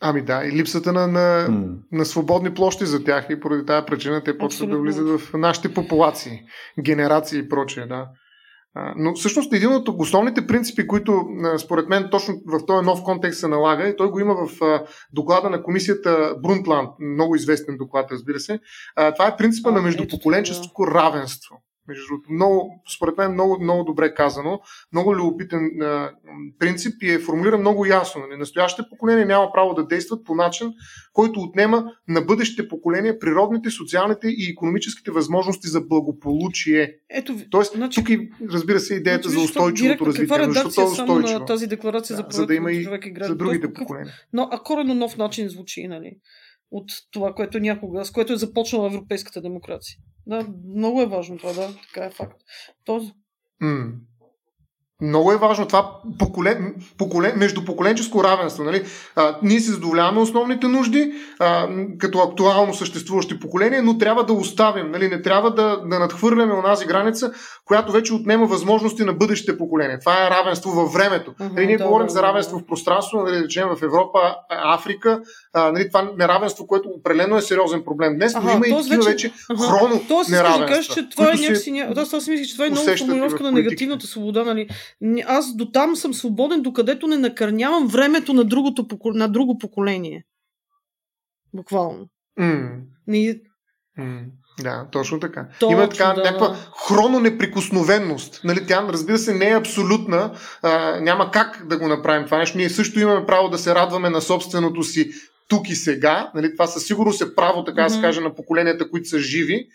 Ами да, и липсата на, на, mm. на свободни площи за тях и поради тази причина те почват да влизат в нашите популации, генерации и прочее, да. Но всъщност един от основните принципи, които според мен точно в този нов контекст се налага, и той го има в доклада на комисията Брунтланд, много известен доклад, разбира се, това е принципа а, на междупоколенческо равенство. Между другото, много, според мен много, много добре казано, много любопитен а, принцип и е формулиран много ясно. Нали? Настоящите поколения няма право да действат по начин, който отнема на бъдещите поколения природните, социалните и економическите възможности за благополучие. Ето, Тоест, значи, тук и разбира се идеята значи, за устойчивото развитие. Редакция е само на тази декларация да, за, за да има и за другите поколения. Но, а коренно нов начин звучи, нали? От това, което някога, с което е започнала европейската демокрация. Да, много е важно това, да, така е факт. Този. Mm. Много е важно това поколен, поколен, междупоколенческо равенство. Нали? А, ние се задоволяваме основните нужди а, като актуално съществуващи поколения, но трябва да оставим. Нали? Не трябва да, да надхвърляме онази граница, която вече отнема възможности на бъдещите поколения. Това е равенство във времето. Uh-huh, нали? Ние да, говорим да, за равенство в пространство, нали, речем в Европа, Африка. А, нали? Това неравенство, което определено е сериозен проблем днес, но има и такива вече, вече хроно Тоест, неравенства. Че това е някакси... Си мисля, че това е много формулировка на негативната свобода. Нали? Аз до там съм свободен, докъдето не накърнявам времето на, другото, на друго поколение. Буквално. Mm. Не... Mm. Да, точно така. Точно, Има така да, някаква хрононеприкосновенност. Нали, тя, разбира се, не е абсолютна. А, няма как да го направим това нещо. Ние също имаме право да се радваме на собственото си тук и сега. Нали, това със сигурност е право, така да mm-hmm. се каже, на поколенията, които са живи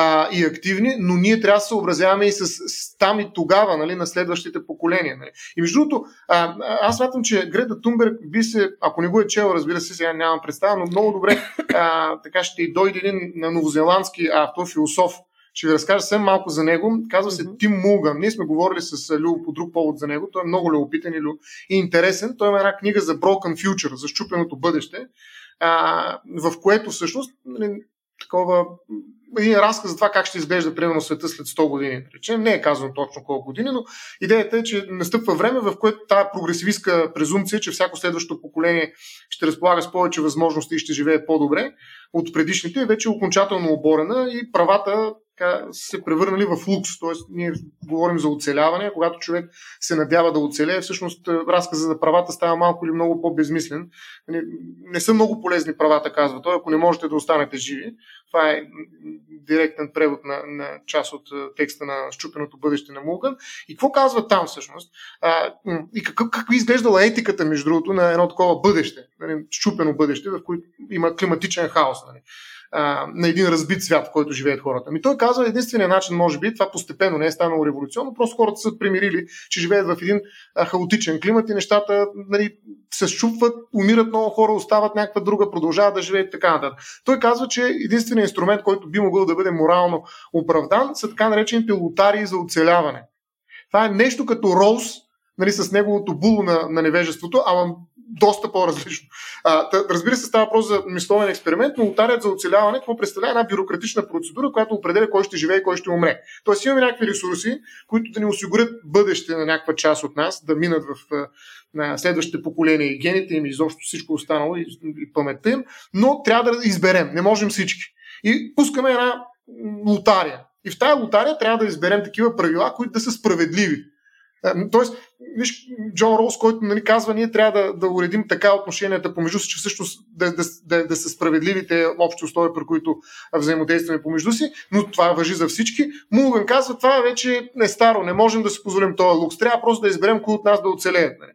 а, и активни, но ние трябва да се съобразяваме и с, с там и тогава, нали, на следващите поколения. Нали. И между другото, а, аз смятам, че Грета Тунберг би се, ако не го е чел, разбира се, сега нямам представа, но много добре а, така ще и дойде един на новозеландски автор, философ, ще ви разкажа съвсем малко за него. Казва се Тим Мулган. Ние сме говорили с Любо по друг повод за него. Той е много любопитен и интересен. Той има една книга за Broken Future, за щупеното бъдеще, а, в което всъщност нали, такова един разказ за това как ще изглежда примерно света след 100 години, речем. Не е казано точно колко години, но идеята е, че настъпва време, в което тази прогресивистка презумпция, че всяко следващо поколение ще разполага с повече възможности и ще живее по-добре от предишните, е вече окончателно оборена и правата така, се превърнали в лукс. Тоест, ние говорим за оцеляване. Когато човек се надява да оцелее, всъщност разказа за правата става малко или много по-безмислен. Не, не са много полезни правата, казва той, ако не можете да останете живи. Това е директен превод на, на част от текста на Щупеното бъдеще на Мулган. И какво казва там всъщност? А, и как, как изглеждала етиката, между другото, на едно такова бъдеще, нали, щупено бъдеще, в което има климатичен хаос. Нали на един разбит свят, в който живеят хората. Ми той казва, единствения начин, може би, това постепенно не е станало революционно, просто хората са примирили, че живеят в един хаотичен климат и нещата нали, се щупват, умират много хора, остават някаква друга, продължават да живеят и така нататък. Той казва, че единственият инструмент, който би могъл да бъде морално оправдан, са така наречените лотарии за оцеляване. Това е нещо като Роуз, нали, с неговото було на, на невежеството, ама доста по-различно. А, тъ, разбира се, става въпрос за мисловен експеримент, но лотарият за оцеляване какво представлява една бюрократична процедура, която определя кой ще живее и кой ще умре. Тоест имаме някакви ресурси, които да ни осигурят бъдеще на някаква част от нас, да минат в на следващите поколения и гените им и изобщо всичко останало и, и паметта им, но трябва да изберем. Не можем всички. И пускаме една лотария. И в тази лотария трябва да изберем такива правила, които да са справедливи. Тоест, виж, Джон Роуз, който нали, казва, ние трябва да, да уредим така отношенията помежду си, че всъщност да, да, да, да са справедливите общи условия, при които взаимодействаме помежду си, но това въжи за всички. Мулган казва, това вече е старо, не можем да си позволим този лукс. Трябва просто да изберем кои от нас да оцелеят. Нали.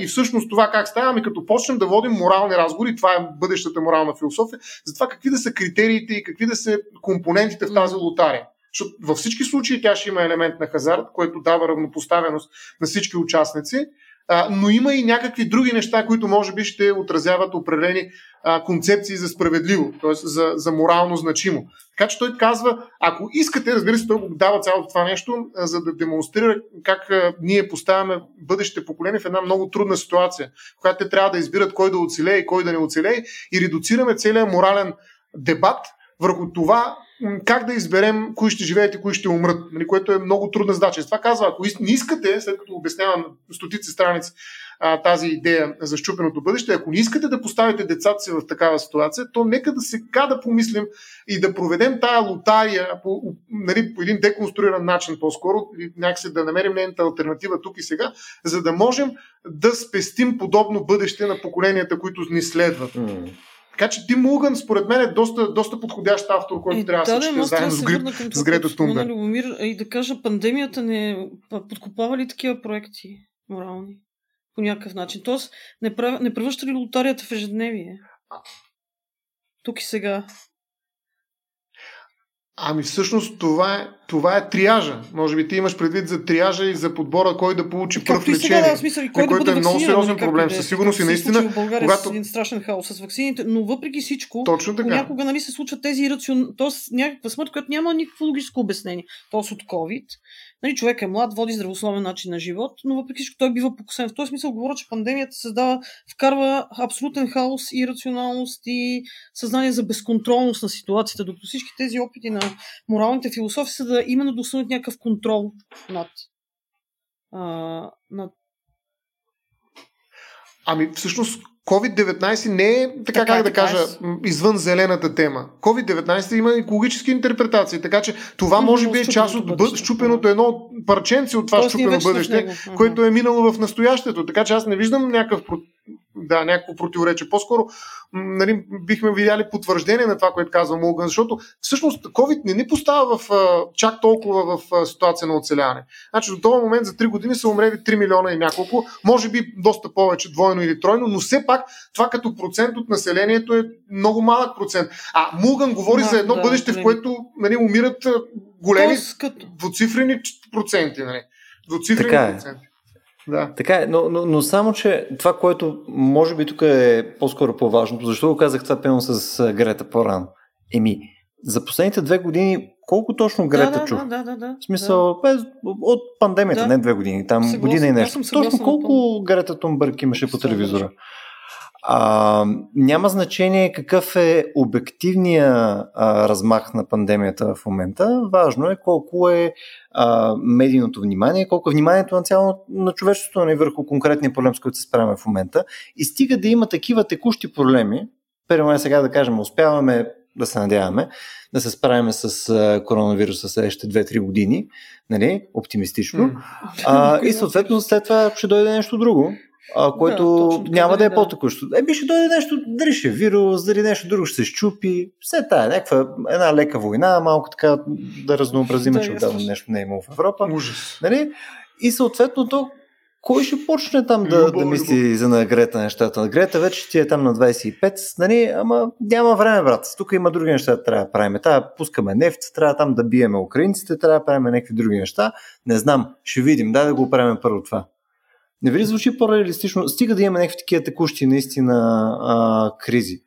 И всъщност това как става? Ами като почнем да водим морални разговори, това е бъдещата морална философия, за това какви да са критериите и какви да са компонентите в тази лотария. Защото във всички случаи тя ще има елемент на хазарт, който дава равнопоставеност на всички участници, а, но има и някакви други неща, които може би ще отразяват определени а, концепции за справедливо, т.е. За, за морално значимо. Така че той казва, ако искате, разбира се, той го дава цялото това нещо, а, за да демонстрира как а, ние поставяме бъдещите поколения в една много трудна ситуация, която те трябва да избират кой да оцелее и кой да не оцелее и редуцираме целият морален дебат върху това как да изберем кои ще живеят и кои ще умрат, нали, което е много трудна задача. Това казва, ако не искате, след като обяснявам стотици страници а, тази идея за щупеното бъдеще, ако не искате да поставите децата си в такава ситуация, то нека да сега да помислим и да проведем тая лотария по, нали, по един деконструиран начин по-скоро, или някакси да намерим нейната альтернатива тук и сега, за да можем да спестим подобно бъдеще на поколенията, които ни следват. Така че Тим Луган, според мен, е доста, доста подходящ автор, който е, трябва да се чете заедно с, Гри... с Грета Тунбер. Любомир, и да кажа, пандемията не подкопава ли такива проекти морални? По някакъв начин. Тоест, не, прав... не превръща ли лотарията в ежедневие? Тук и сега. Ами всъщност това е, това е триажа. Може би ти имаш предвид за триажа и за подбора кой да получи пръв лечение. Сега, да, смисъл, кой който да е много сериозен проблем. Със сигурност и наистина. В България когато... с един страшен хаос с вакцините, но въпреки всичко, Точно така. понякога нали, се случват тези ирацион... Тоест някаква смърт, която няма никакво логическо обяснение. Тоест от COVID. Нали, човек е млад, води здравословен начин на живот, но въпреки всичко той бива покусен. В този смисъл говоря, че пандемията създава, вкарва абсолютен хаос и рационалност и съзнание за безконтролност на ситуацията, докато всички тези опити на моралните философи са да именно да установят някакъв контрол над, а, над Ами всъщност COVID-19 не е, така, така как да кажа, е. извън зелената тема. COVID-19 има екологически интерпретации, така че това може би е част от бъд... щупеното едно парченце от това Тоест, щупено бъдеще, което е минало в настоящето. Така че аз не виждам някакъв да, някакво противоречие. По-скоро нали, бихме видяли потвърждение на това, което казва Мулган, защото всъщност COVID не ни поставя в, чак толкова в ситуация на оцеляване. Значи до този момент за 3 години са умрели 3 милиона и няколко, може би доста повече, двойно или тройно, но все пак това като процент от населението е много малък процент. А Мулган говори Мак, за едно да, бъдеще, в което нали, умират големи като... двуцифрени проценти. Нали. Двуцифрени така е. проценти. Да. Така е, но, но, но само, че това, което може би тук е по-скоро по-важното, защо го казах това пълно с Грета по-рано? Еми, за последните две години колко точно Грета да, чух? Да, да, да. В смисъл, да. без, от пандемията, да. не две години, там съгласен, година и нещо. Точно колко Грета Тунбърг имаше по телевизора? А, няма значение какъв е обективния а, размах на пандемията в момента. Важно е колко е а, медийното внимание, колко е вниманието на цяло на човечеството не нали, върху конкретния проблем, с който се справяме в момента. И стига да има такива текущи проблеми, примерно сега да кажем, успяваме да се надяваме да се справим с коронавируса следващите 2-3 години, нали, оптимистично. Mm. А, и съответно след това ще дойде нещо друго а, което да, няма да е да. по-текущо. Еми ще дойде нещо, дали ще е вирус, дали нещо друго ще се щупи. Все тая, някаква една лека война, малко така да разнообразиме, че отдавна нещо не е имало в Европа. Ужас. Нали? И съответно то кой ще почне там да, любо, да мисли любо. за на Грета нещата? На Грета вече ти е там на 25, нали? ама няма време, брат. Тук има други неща, трябва да правим. Трябва пускаме нефт, трябва там да биеме украинците, трябва да правим някакви други неща. Не знам, ще видим. Дай да го правим първо това. Не ви звучи по-реалистично? Стига да имаме някакви такива текущи наистина а, кризи.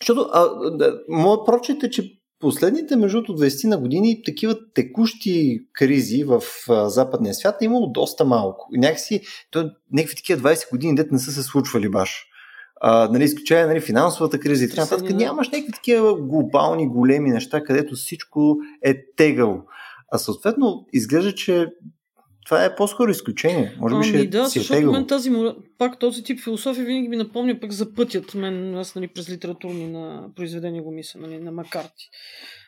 Защото, а, да, моят прочет е, че последните между 20 на години такива текущи кризи в а, западния свят е имало доста малко. Някакси, то, някакви такива 20 години дет не са се случвали баш. А, нали, изключая нали, финансовата криза и така нататък, нямаш някакви такива глобални, големи неща, където всичко е тегало. А съответно, изглежда, че това е по-скоро изключение. Може би ами, ще да, си е защото мен тази, пак този тип философия винаги ми напомня пък за пътят. Мен, аз нали, през литературни на произведения го мисля, нали, на Макарти.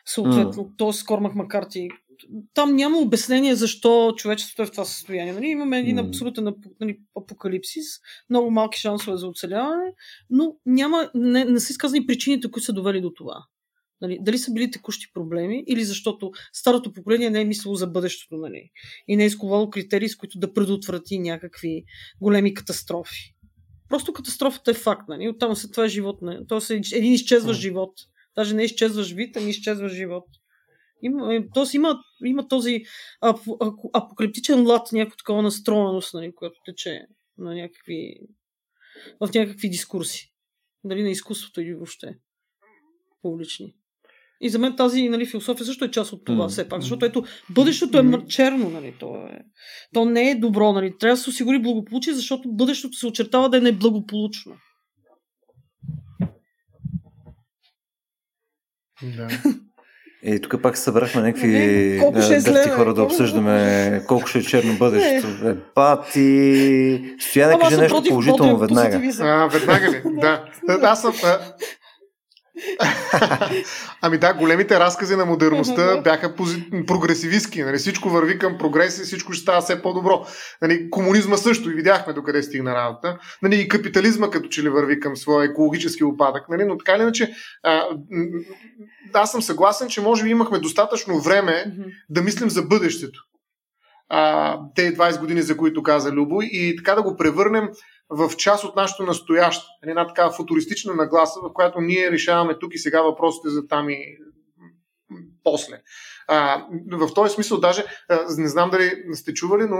съответно, mm. т.е. Кормак Макарти. Там няма обяснение защо човечеството е в това състояние. Нали? Имаме един mm. абсолютен нали, апокалипсис, много малки шансове за оцеляване, но няма, не, не са изказани причините, които са довели до това. Нали, дали са били текущи проблеми или защото старото поколение не е мислило за бъдещето нали, и не е изковало критерии, с които да предотврати някакви големи катастрофи. Просто катастрофата е факт. Нали? Оттам се това е живот. Нали? Тоест е един изчезващ mm. живот. Даже не изчезваш вид, ами изчезваш живот. Има, е, тоест има, има този ап, ап, апокалиптичен лад, някаква такова настроеност, нали, която тече на някакви, в някакви дискурси. Дали на изкуството или въобще публични. И за мен тази нали, философия също е част от това, mm. все пак. Защото ето, бъдещето е черно, нали, то, е, то не е добро. Нали. Трябва да се осигури благополучие, защото бъдещето се очертава да е неблагополучно. Да. И тук пак събрахме някакви е хора да обсъждаме колко ще е черно бъдещето. Е, пати. Стоя да каже нещо положително веднага. А, веднага ли? Да. Аз съм... ами да, големите разкази на модерността бяха пози... прогресивистки. Нали? Всичко върви към прогрес и всичко ще става все по-добро. Нали? Комунизма също и видяхме докъде стигна работа. Нали? И капитализма като че ли върви към своя екологически опадък. Нали? Но така или иначе, а, аз съм съгласен, че може би имахме достатъчно време да мислим за бъдещето. А, те 20 години, за които каза Любо, и така да го превърнем в част от нашето настояще. Една такава футуристична нагласа, в която ние решаваме тук и сега въпросите за там и после. А, в този смисъл даже, а, не знам дали сте чували, но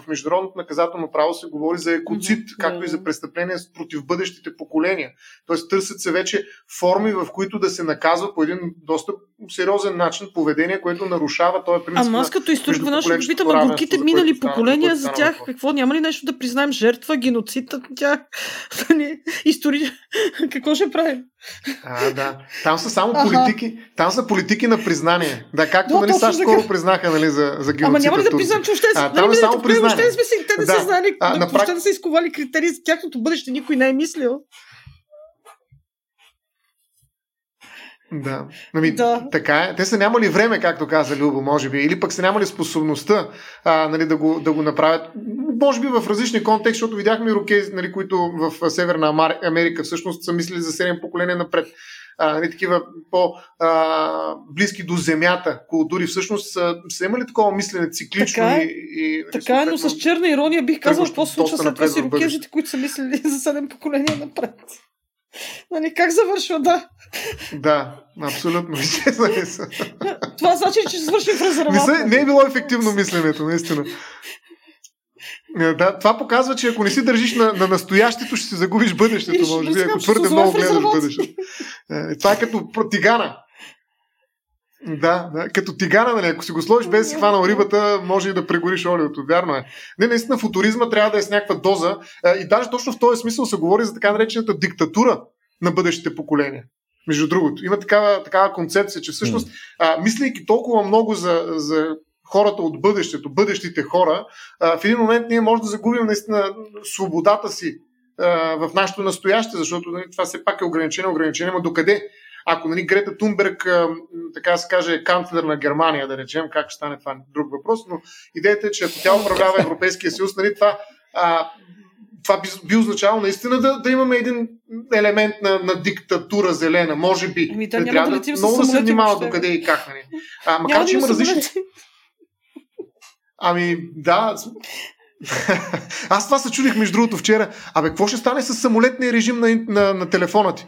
в международното наказателно право се говори за екоцид, mm-hmm. както и за престъпления против бъдещите поколения. Тоест търсят се вече форми, в които да се наказва по един доста сериозен начин поведение, което нарушава този принцип. Ама аз като историк веднъж ще питам, а горките минали поколения за тях, какво няма ли нещо да признаем жертва, геноцид от тях? Нали, истори... какво ще правим? А, да. Там са само политики. Там са политики на признание. Да, както нали, САЩ скоро признаха нали, за, за геноцид. Ама няма ли да признам, че още, а, там е само признание. Си, те не да. са знали, а, да, прак... да са изковали критерии за тяхното бъдеще, никой не е мислил. Да. Ами, да. Така е. Те са нямали време, както каза Любо, може би, или пък са нямали способността а, нали, да, го, да го направят. Може би в различни контексти, защото видяхме рокези, нали, които в Северна Америка всъщност са мислили за 7 поколения напред. А, нали, такива по-близки до земята култури, всъщност са, са имали такова мислене циклично. Така е, и, и, така е но с черна ирония бих казал, какво случва след това си рокежите, които са мислили за 7 поколения напред. Нали, как завършва, да. Да, абсолютно. Това значи, че свърши в резервата. Не, е било ефективно мисленето, наистина. Да, това показва, че ако не си държиш на, на настоящето, ще си загубиш бъдещето, може би, ако твърде много гледаш бъдещето. Е, това е като тигана. Да, да, като тигана, нали, ако си го сложиш без си хванал рибата, може и да прегориш олиото. Вярно е. Не, наистина футуризма трябва да е с някаква доза. И даже точно в този смисъл се говори за така наречената диктатура на бъдещите поколения. Между другото, има такава, такава концепция, че всъщност, а, мислейки толкова много за, за хората от бъдещето, бъдещите хора, а, в един момент ние може да загубим наистина свободата си а, в нашето настояще, защото нали, това все пак е ограничено, ограничение, но докъде? Ако нали, Грета Тунберг, така се каже, канцлер на Германия, да речем, как ще стане това е друг въпрос, но идеята е, че ако тя управлява Европейския съюз, нали, това, а, това би, би означавало наистина да, да имаме един елемент на, на диктатура зелена, може би. Ами, да, трябва да, да много да се внимава докъде и как. Нали. А, макар, че има различни... Ами, да, Аз това се чудих между другото вчера. Абе, какво ще стане с самолетния режим на, на, на телефона ти?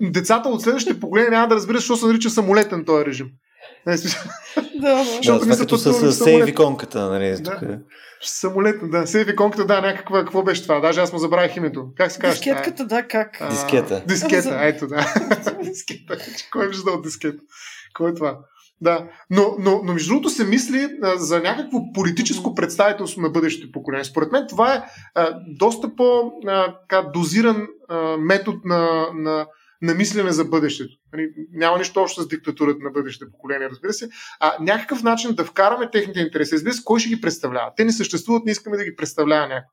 Децата от следващите поколения няма да разбират, защо се нарича самолетен този режим. да, да, това като с сейв иконката, нали? Да. Тук. Самолетна, да. Сейв иконката, да, някаква, какво беше това? Даже аз му забравих името. Как се казва? Дискетката, да, как? А, дискета. Дискета, ето, да. дискета. Кой е виждал дискета? Кой е това? Да, но, но, но между другото се мисли а, за някакво политическо представителство на бъдещите поколения. Според мен това е а, доста по-дозиран метод на, на, на мислене за бъдещето. Нали, няма нищо общо с диктатурата на бъдещите поколения, разбира се. А някакъв начин да вкараме техните интереси. Разбира се, кой ще ги представлява? Те не съществуват, не искаме да ги представлява някой.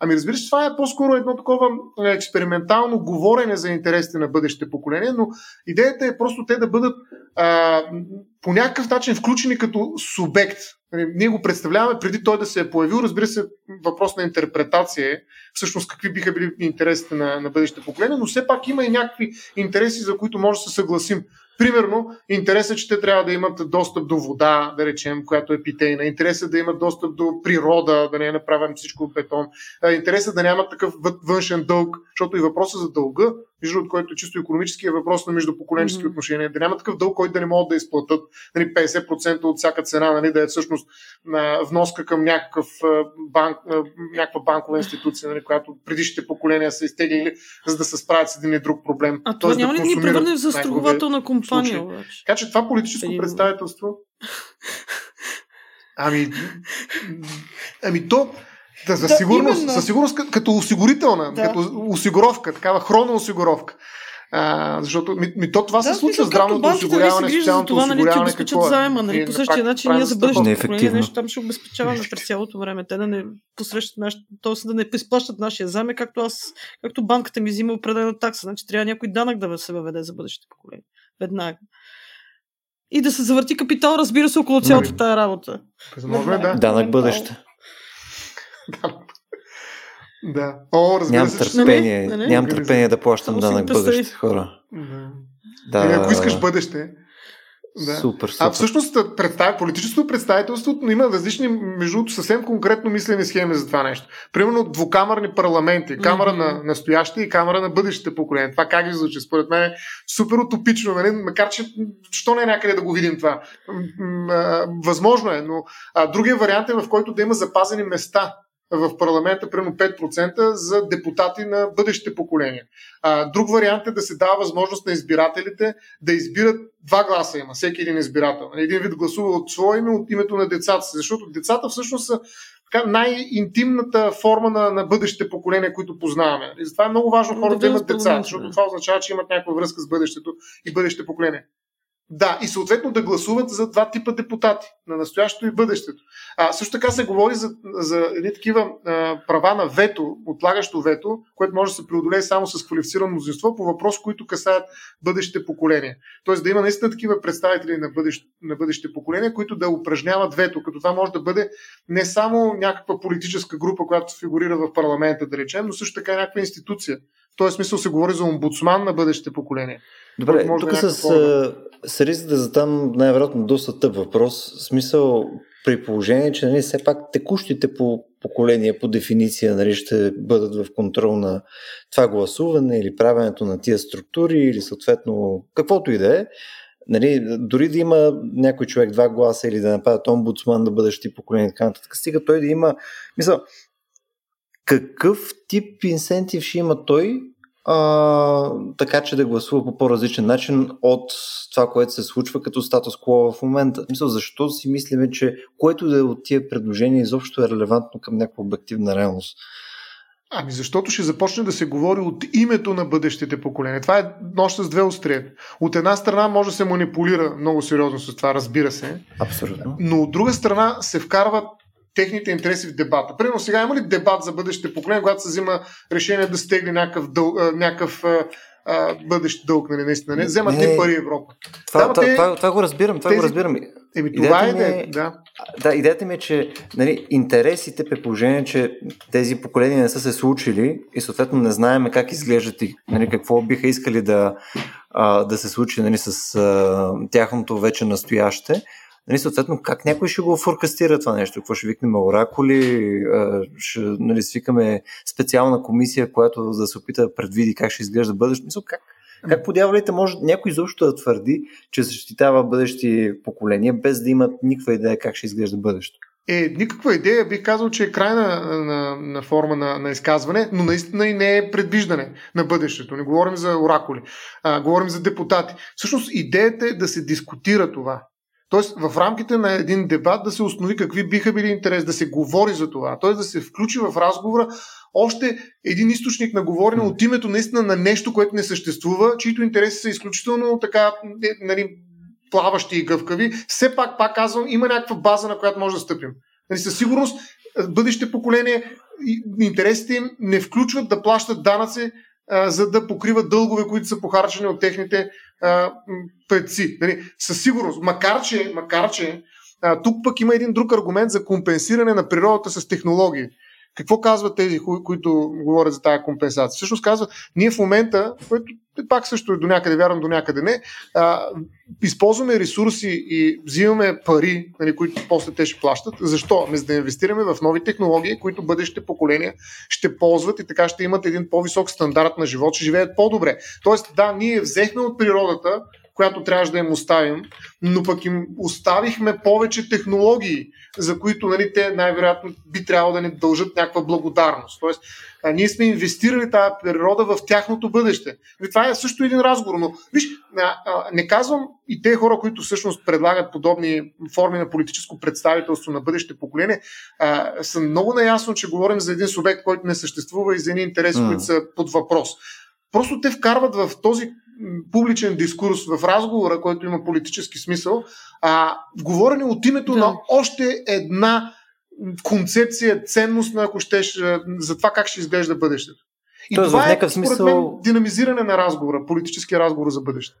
Ами разбира се, това е по-скоро едно такова е, експериментално говорене за интересите на бъдещите поколения, но идеята е просто те да бъдат а, по някакъв начин включени като субект. Нали, ние го представляваме преди той да се е появил. Разбира се, въпрос на интерпретация е всъщност какви биха били интересите на, на бъдещите поколения, но все пак има и някакви интереси, за които може да се съгласим. Примерно, интересът, че те трябва да имат достъп до вода, да речем, която е питейна. Интересът да имат достъп до природа, да не е направен всичко от бетон. Интересът да нямат такъв външен дълг, защото и въпросът за дълга между от който е чисто економически е въпрос на междупоколенчески mm-hmm. отношения. Да няма такъв дълг, който да не могат да изплатят нали, 50% от всяка цена, нали, да е всъщност на вноска към някакъв банк, някаква банкова институция, нали, която предишните поколения са изтеглили, за да се справят с един или друг проблем. А това няма да ли ни превърне в застрахователна компания? Обаче? Така че това политическо Един... представителство. Ами, ами то, да, за да, сигурност, със сигурност като осигурителна, да. като осигуровка, такава хроноосигуровка. А, защото ми, ми то това да, се случва, здравното осигуряване, социалното това, нали, осигуряване. Нали, какво е? заема, нали, по същия начин ние за бъдещето поколение нещо там ще обезпечаваме през цялото време. Те да не посрещат наш, т.е. да не изплащат нашия заем, както аз, както банката ми взима определена такса. Значи трябва някой данък да се въведе за бъдещето поколение. Веднага. И да се завърти капитал, разбира се, около цялата нали? тая работа. Възможно е, да. Данък бъдеще. Да. О, разбира нямам се, търпение, не, не, нямам търпение да плащам данък бъдеще хора. Да. да. Ако искаш бъдеще. Да. Супер, супер. А всъщност представ... политическото представителство има различни, между съвсем конкретно мислени схеми за това нещо. Примерно двукамърни парламенти, камера mm-hmm. на настоящите и камера на бъдещите поколения. Това как ви звучи? Според мен е супер утопично, нали? макар че що не е някъде да го видим това? Възможно е, но а, другия вариант е в който да има запазени места в парламента примерно 5% за депутати на бъдещите поколения. А, друг вариант е да се дава възможност на избирателите да избират два гласа има, всеки един избирател. Един вид гласува от свое име, от името на децата си, защото децата всъщност са така, най-интимната форма на, на бъдещите поколения, които познаваме. И затова е много важно хората да имат деца, защото това означава, че имат някаква връзка с бъдещето и бъдещите поколения. Да, и съответно да гласуват за два типа депутати, на настоящето и бъдещето. А, също така се говори за, за едни такива а, права на вето, отлагащо вето, което може да се преодолее само с квалифицирано мнозинство по въпроси, които касаят бъдещите поколения. Тоест да има наистина такива представители на, бъдещ, на бъдещите поколения, които да упражняват вето, като това може да бъде не само някаква политическа група, която фигурира в парламента, да речем, но също така някаква институция. В този смисъл се говори за омбудсман на бъдещите поколения. Добре, тук да с, с риск да задам най-вероятно доста тъп въпрос. В смисъл, при положение, че нали, все пак текущите по поколения по дефиниция нали, ще бъдат в контрол на това гласуване или правенето на тия структури или съответно каквото и да е. Нали, дори да има някой човек два гласа или да нападат омбудсман да бъдещи поколения и така нататък, стига той да има. Мисля, какъв тип инсентив ще има той а, така че да гласува по по-различен начин от това, което се случва като статус кво в момента. Мисля, защо си мислиме, че което да е от тия предложения изобщо е релевантно към някаква обективна реалност? Ами защото ще започне да се говори от името на бъдещите поколения. Това е нощ с две острия. От една страна може да се манипулира много сериозно с това, разбира се. Абсолютно. Но от друга страна се вкарват техните интереси в дебата. Примерно сега има ли дебат за бъдещите поколения, когато се взима решение да стегли някакъв, дъл, някакъв а, бъдещ дълг, нали, наистина. Не, вземат ли пари Европа? Това, това, те, това, това, го разбирам, това тези... го разбирам. Еми, това идеята е, е, да. Да, идеята ми е, че нали, интересите, при положение, че тези поколения не са се случили и съответно не знаеме как изглеждат и нали, какво биха искали да, а, да се случи нали, с а, тяхното вече настояще, нали, съответно, как някой ще го форкастира това нещо? Какво ще викнем оракули? Ще нали, свикаме специална комисия, която да се опита да предвиди как ще изглежда бъдещето? Как, как по дяволите може някой изобщо да твърди, че защитава бъдещи поколения, без да имат никаква идея как ще изглежда бъдещето? Е, никаква идея, бих казал, че е крайна на, на форма на, на изказване, но наистина и не е предвиждане на бъдещето. Не говорим за оракули, а, говорим за депутати. Всъщност идеята е да се дискутира това. Тоест, в рамките на един дебат да се установи какви биха били интерес, да се говори за това, т.е. да се включи в разговора още един източник на говорене от името наистина на нещо, което не съществува, чието интереси са изключително така, нали, плаващи и гъвкави. Все пак, пак казвам, има някаква база, на която може да стъпим. Нали, със сигурност бъдеще поколение, интересите им не включват да плащат данъци, за да покриват дългове, които са похарчени от техните предци. Нали, със сигурност, макар че, макар че тук пък има един друг аргумент за компенсиране на природата с технологии. Какво казват тези, които говорят за тази компенсация? Всъщност казват, ние в момента, което пак също е до някъде, вярвам до някъде не, а, използваме ресурси и взимаме пари, нали, които после те ще плащат. Защо? Ами за да инвестираме в нови технологии, които бъдещите поколения ще ползват и така ще имат един по-висок стандарт на живот, ще живеят по-добре. Тоест, да, ние взехме от природата която трябваше да им оставим, но пък им оставихме повече технологии, за които нали, те най-вероятно би трябвало да ни дължат някаква благодарност. Тоест, а, ние сме инвестирали тази природа в тяхното бъдеще. И това е също един разговор, но виж, а, а, не казвам и те хора, които всъщност предлагат подобни форми на политическо представителство на бъдеще поколение, а, са много наясно, че говорим за един субект, който не съществува и за едни интереси, mm. които са под въпрос. Просто те вкарват в този публичен дискурс, в разговора, който има политически смисъл, а, говорене от името да. на още една концепция, ценност, ако щеш, за това как ще изглежда бъдещето. И Тоест, това в е, смисъл... според мен, динамизиране на разговора, политическия разговор за бъдещето.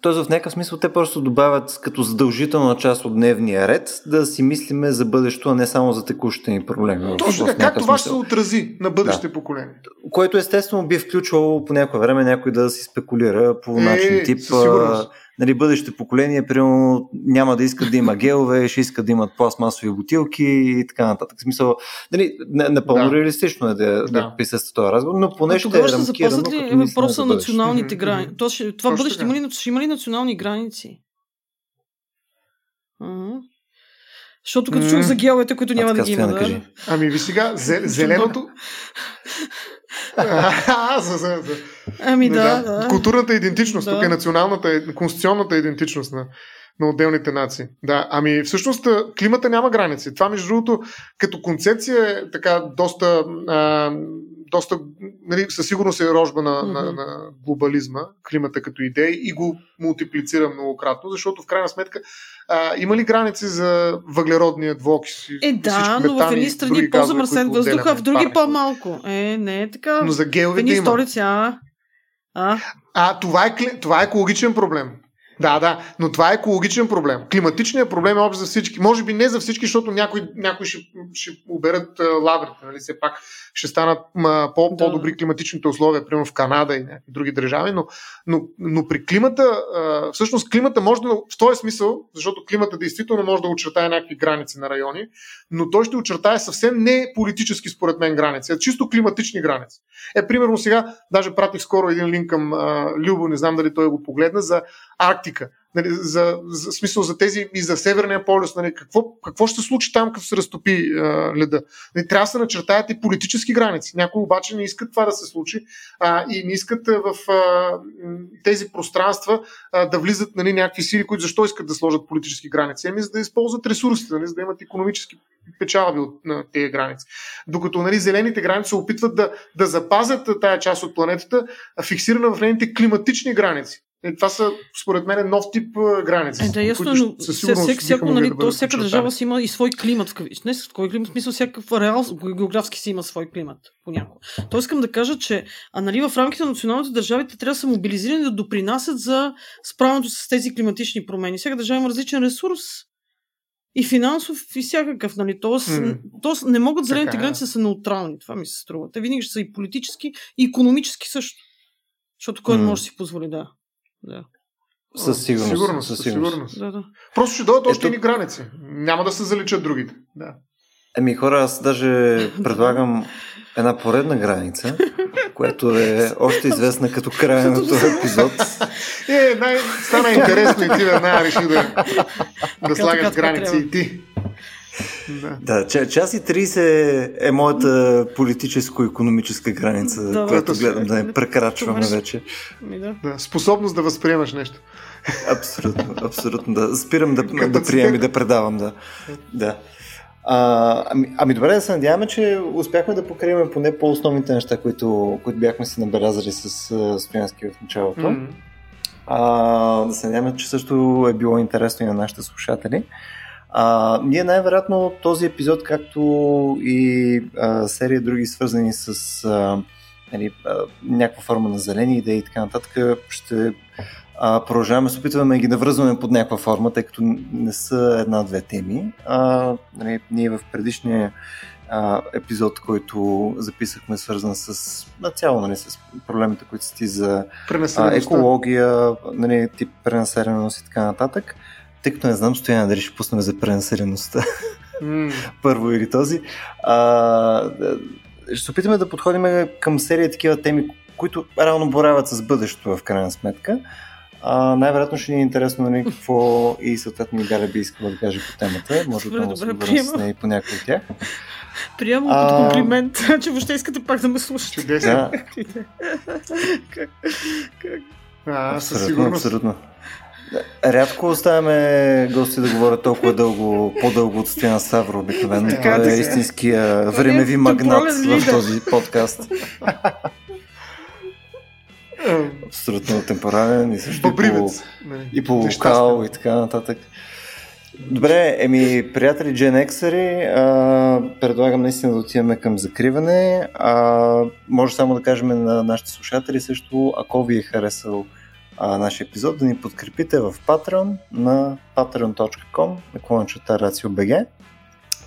Тоест в някакъв смисъл те просто добавят като задължителна част от дневния ред да си мислиме за бъдещето, а не само за текущите ни проблеми. Точно така, как това ще се отрази на бъдеще да. поколение? Което естествено би включвало по някое време някой да си спекулира по е, начин тип нали, бъдеще поколение, примерно, няма да искат да има гелове, ще искат да имат пластмасови бутилки и така нататък. В смисъл, нали, напълно да. реалистично е да, да. да присъства този разговор, но поне ще е ще запазят ли въпроса на националните граници? Това, ще, това бъдеще има ли, ще има ли национални граници? Защото като чух за геловете, които няма да ги има. Да? Ами ви сега, зеленото... Ами да, да. Културната идентичност, да. тук е националната, конституционната идентичност на, на отделните нации. Да, ами всъщност климата няма граници. Това, между другото, като концепция е така доста а, доста, нали, със сигурност е рожба на, mm-hmm. на, на глобализма, климата като идея и го мултиплицира многократно, защото в крайна сметка а, има ли граници за въглеродния двуокис? Е, да, но в едни страни по-замърсен въздух, а в други по-малко. Е, не е така. Но за геовете има. Столици, а? А? а това, е, това е екологичен проблем. Да, да, но това е екологичен проблем. Климатичният проблем е общ за всички. Може би не за всички, защото някои, някои ще, ще уберат лаврите, нали? все пак ще станат ма, по, да. по-добри климатичните условия, примерно в Канада и някакви други държави, но, но, но при климата, а, всъщност климата може да, в този смисъл, защото климата действително може да очертае някакви граници на райони, но той ще очертае съвсем не политически, според мен, граници, а чисто климатични граници. Е, примерно сега, даже пратих скоро един линк към а, Любо, не знам дали той го погледна, за Арктика нали, за, за смисъл за тези и за Северния полюс, нали, какво, какво ще се случи там, като се разтопи а, леда. Нали, трябва да се начертаят и политически граници. Някои обаче не искат това да се случи а, и не искат в а, тези пространства а, да влизат нали, някакви сили, които защо искат да сложат политически граници? Ами за да използват ресурсите, нали, за да имат економически печалби от на тези граници. Докато нали, зелените граници се опитват да, да запазят тая част от планетата, фиксирана в нейните климатични граници. Е, това са, според мен, нов тип граници. Е, да, ясно, но всяко, всяко, нали, то, всяка държава си има и свой климат. В кавич. Не, кой климат, в смисъл, всякакъв реал, географски си има свой климат. Понякога. То искам да кажа, че а, нали, в рамките на националните държави те трябва да са мобилизирани да допринасят за справянето с тези климатични промени. Всяка държава има различен ресурс. И финансов, и всякакъв, нали? Тоест, mm. тоест не могат зелените е. граници да са неутрални. Това ми се струва. Те винаги ще са и политически, и економически също. Защото кой mm. може да си позволи да. Да. Със сигурност. сигурност със сигурност. сигурност. Да, да. Просто ще дойдат още Ето... ни граници. Няма да се заличат другите. Да. Еми хора, аз даже предлагам една поредна граница, която е още известна като края на този епизод. Е, най- стана интересно и ти да най реши да, да слагаш граници и ти. Да, да час и 30 е моята политическо-економическа граница, да, която гледам да не прекрачваме вече. Да. да. Способност да възприемаш нещо. Абсолютно, абсолютно. Да. Спирам да, да приемам и да предавам. Да. да. А, ами, ами добре, да се надяваме, че успяхме да покрием поне по-основните неща, които, които бяхме си набелязали с Стоянски в началото. Mm-hmm. А, да се надяваме, че също е било интересно и на нашите слушатели. А, ние най-вероятно този епизод, както и а, серия други свързани с а, нали, а, някаква форма на зелени идеи и така нататък, ще а, продължаваме, се опитваме да ги навръзваме под някаква форма, тъй като не са една-две теми. А, нали, ние в предишния а, епизод, който записахме, свързан с цяло нали, с проблемите, които са ти за а, екология, нали, тип пренаселеност и така нататък. Тъй като не знам, стояне дали ще пуснем за пренаселеността. Mm. Първо или този. А, ще се опитаме да подходим към серия такива теми, които реално боравят с бъдещето в крайна сметка. А, най-вероятно ще ни е интересно нали, какво и съответно и Галя би искала да каже по темата. Може да се говорим с нея и по някои от тях. Приемам а... като комплимент, че въобще искате пак да ме слушате. Чудесно. Да. как? как? А, абсолютно, абсолютно. Рядко оставяме гости да говорят толкова дълго, по-дълго от Стоян Ставро обикновено. Това е истинския времеви магнат в този подкаст. Абсолютно темпорален и също и по, нали, и по вокал и така нататък. Добре, еми, приятели Gen Xери, предлагам наистина да отиваме към закриване. А, може само да кажем на нашите слушатели също, ако ви е харесал а, нашия епизод, да ни подкрепите в Patreon на patreon.com на клончата RACIO.BG.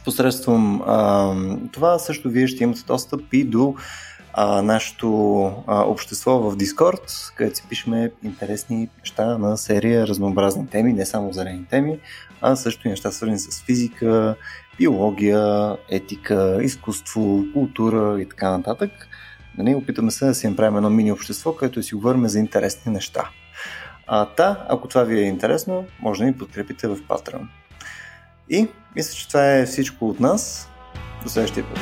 Посредством а, това също вие ще имате достъп и до а, нашето а, общество в Discord, където си пишеме интересни неща на серия разнообразни теми, не само зелени теми, а също и неща свързани с физика, биология, етика, изкуство, култура и така нататък. Нали, опитаме се да си направим едно мини общество, където си говорим за интересни неща. А та, ако това ви е интересно, може да ни подкрепите в Patreon. И мисля, че това е всичко от нас. До следващия път.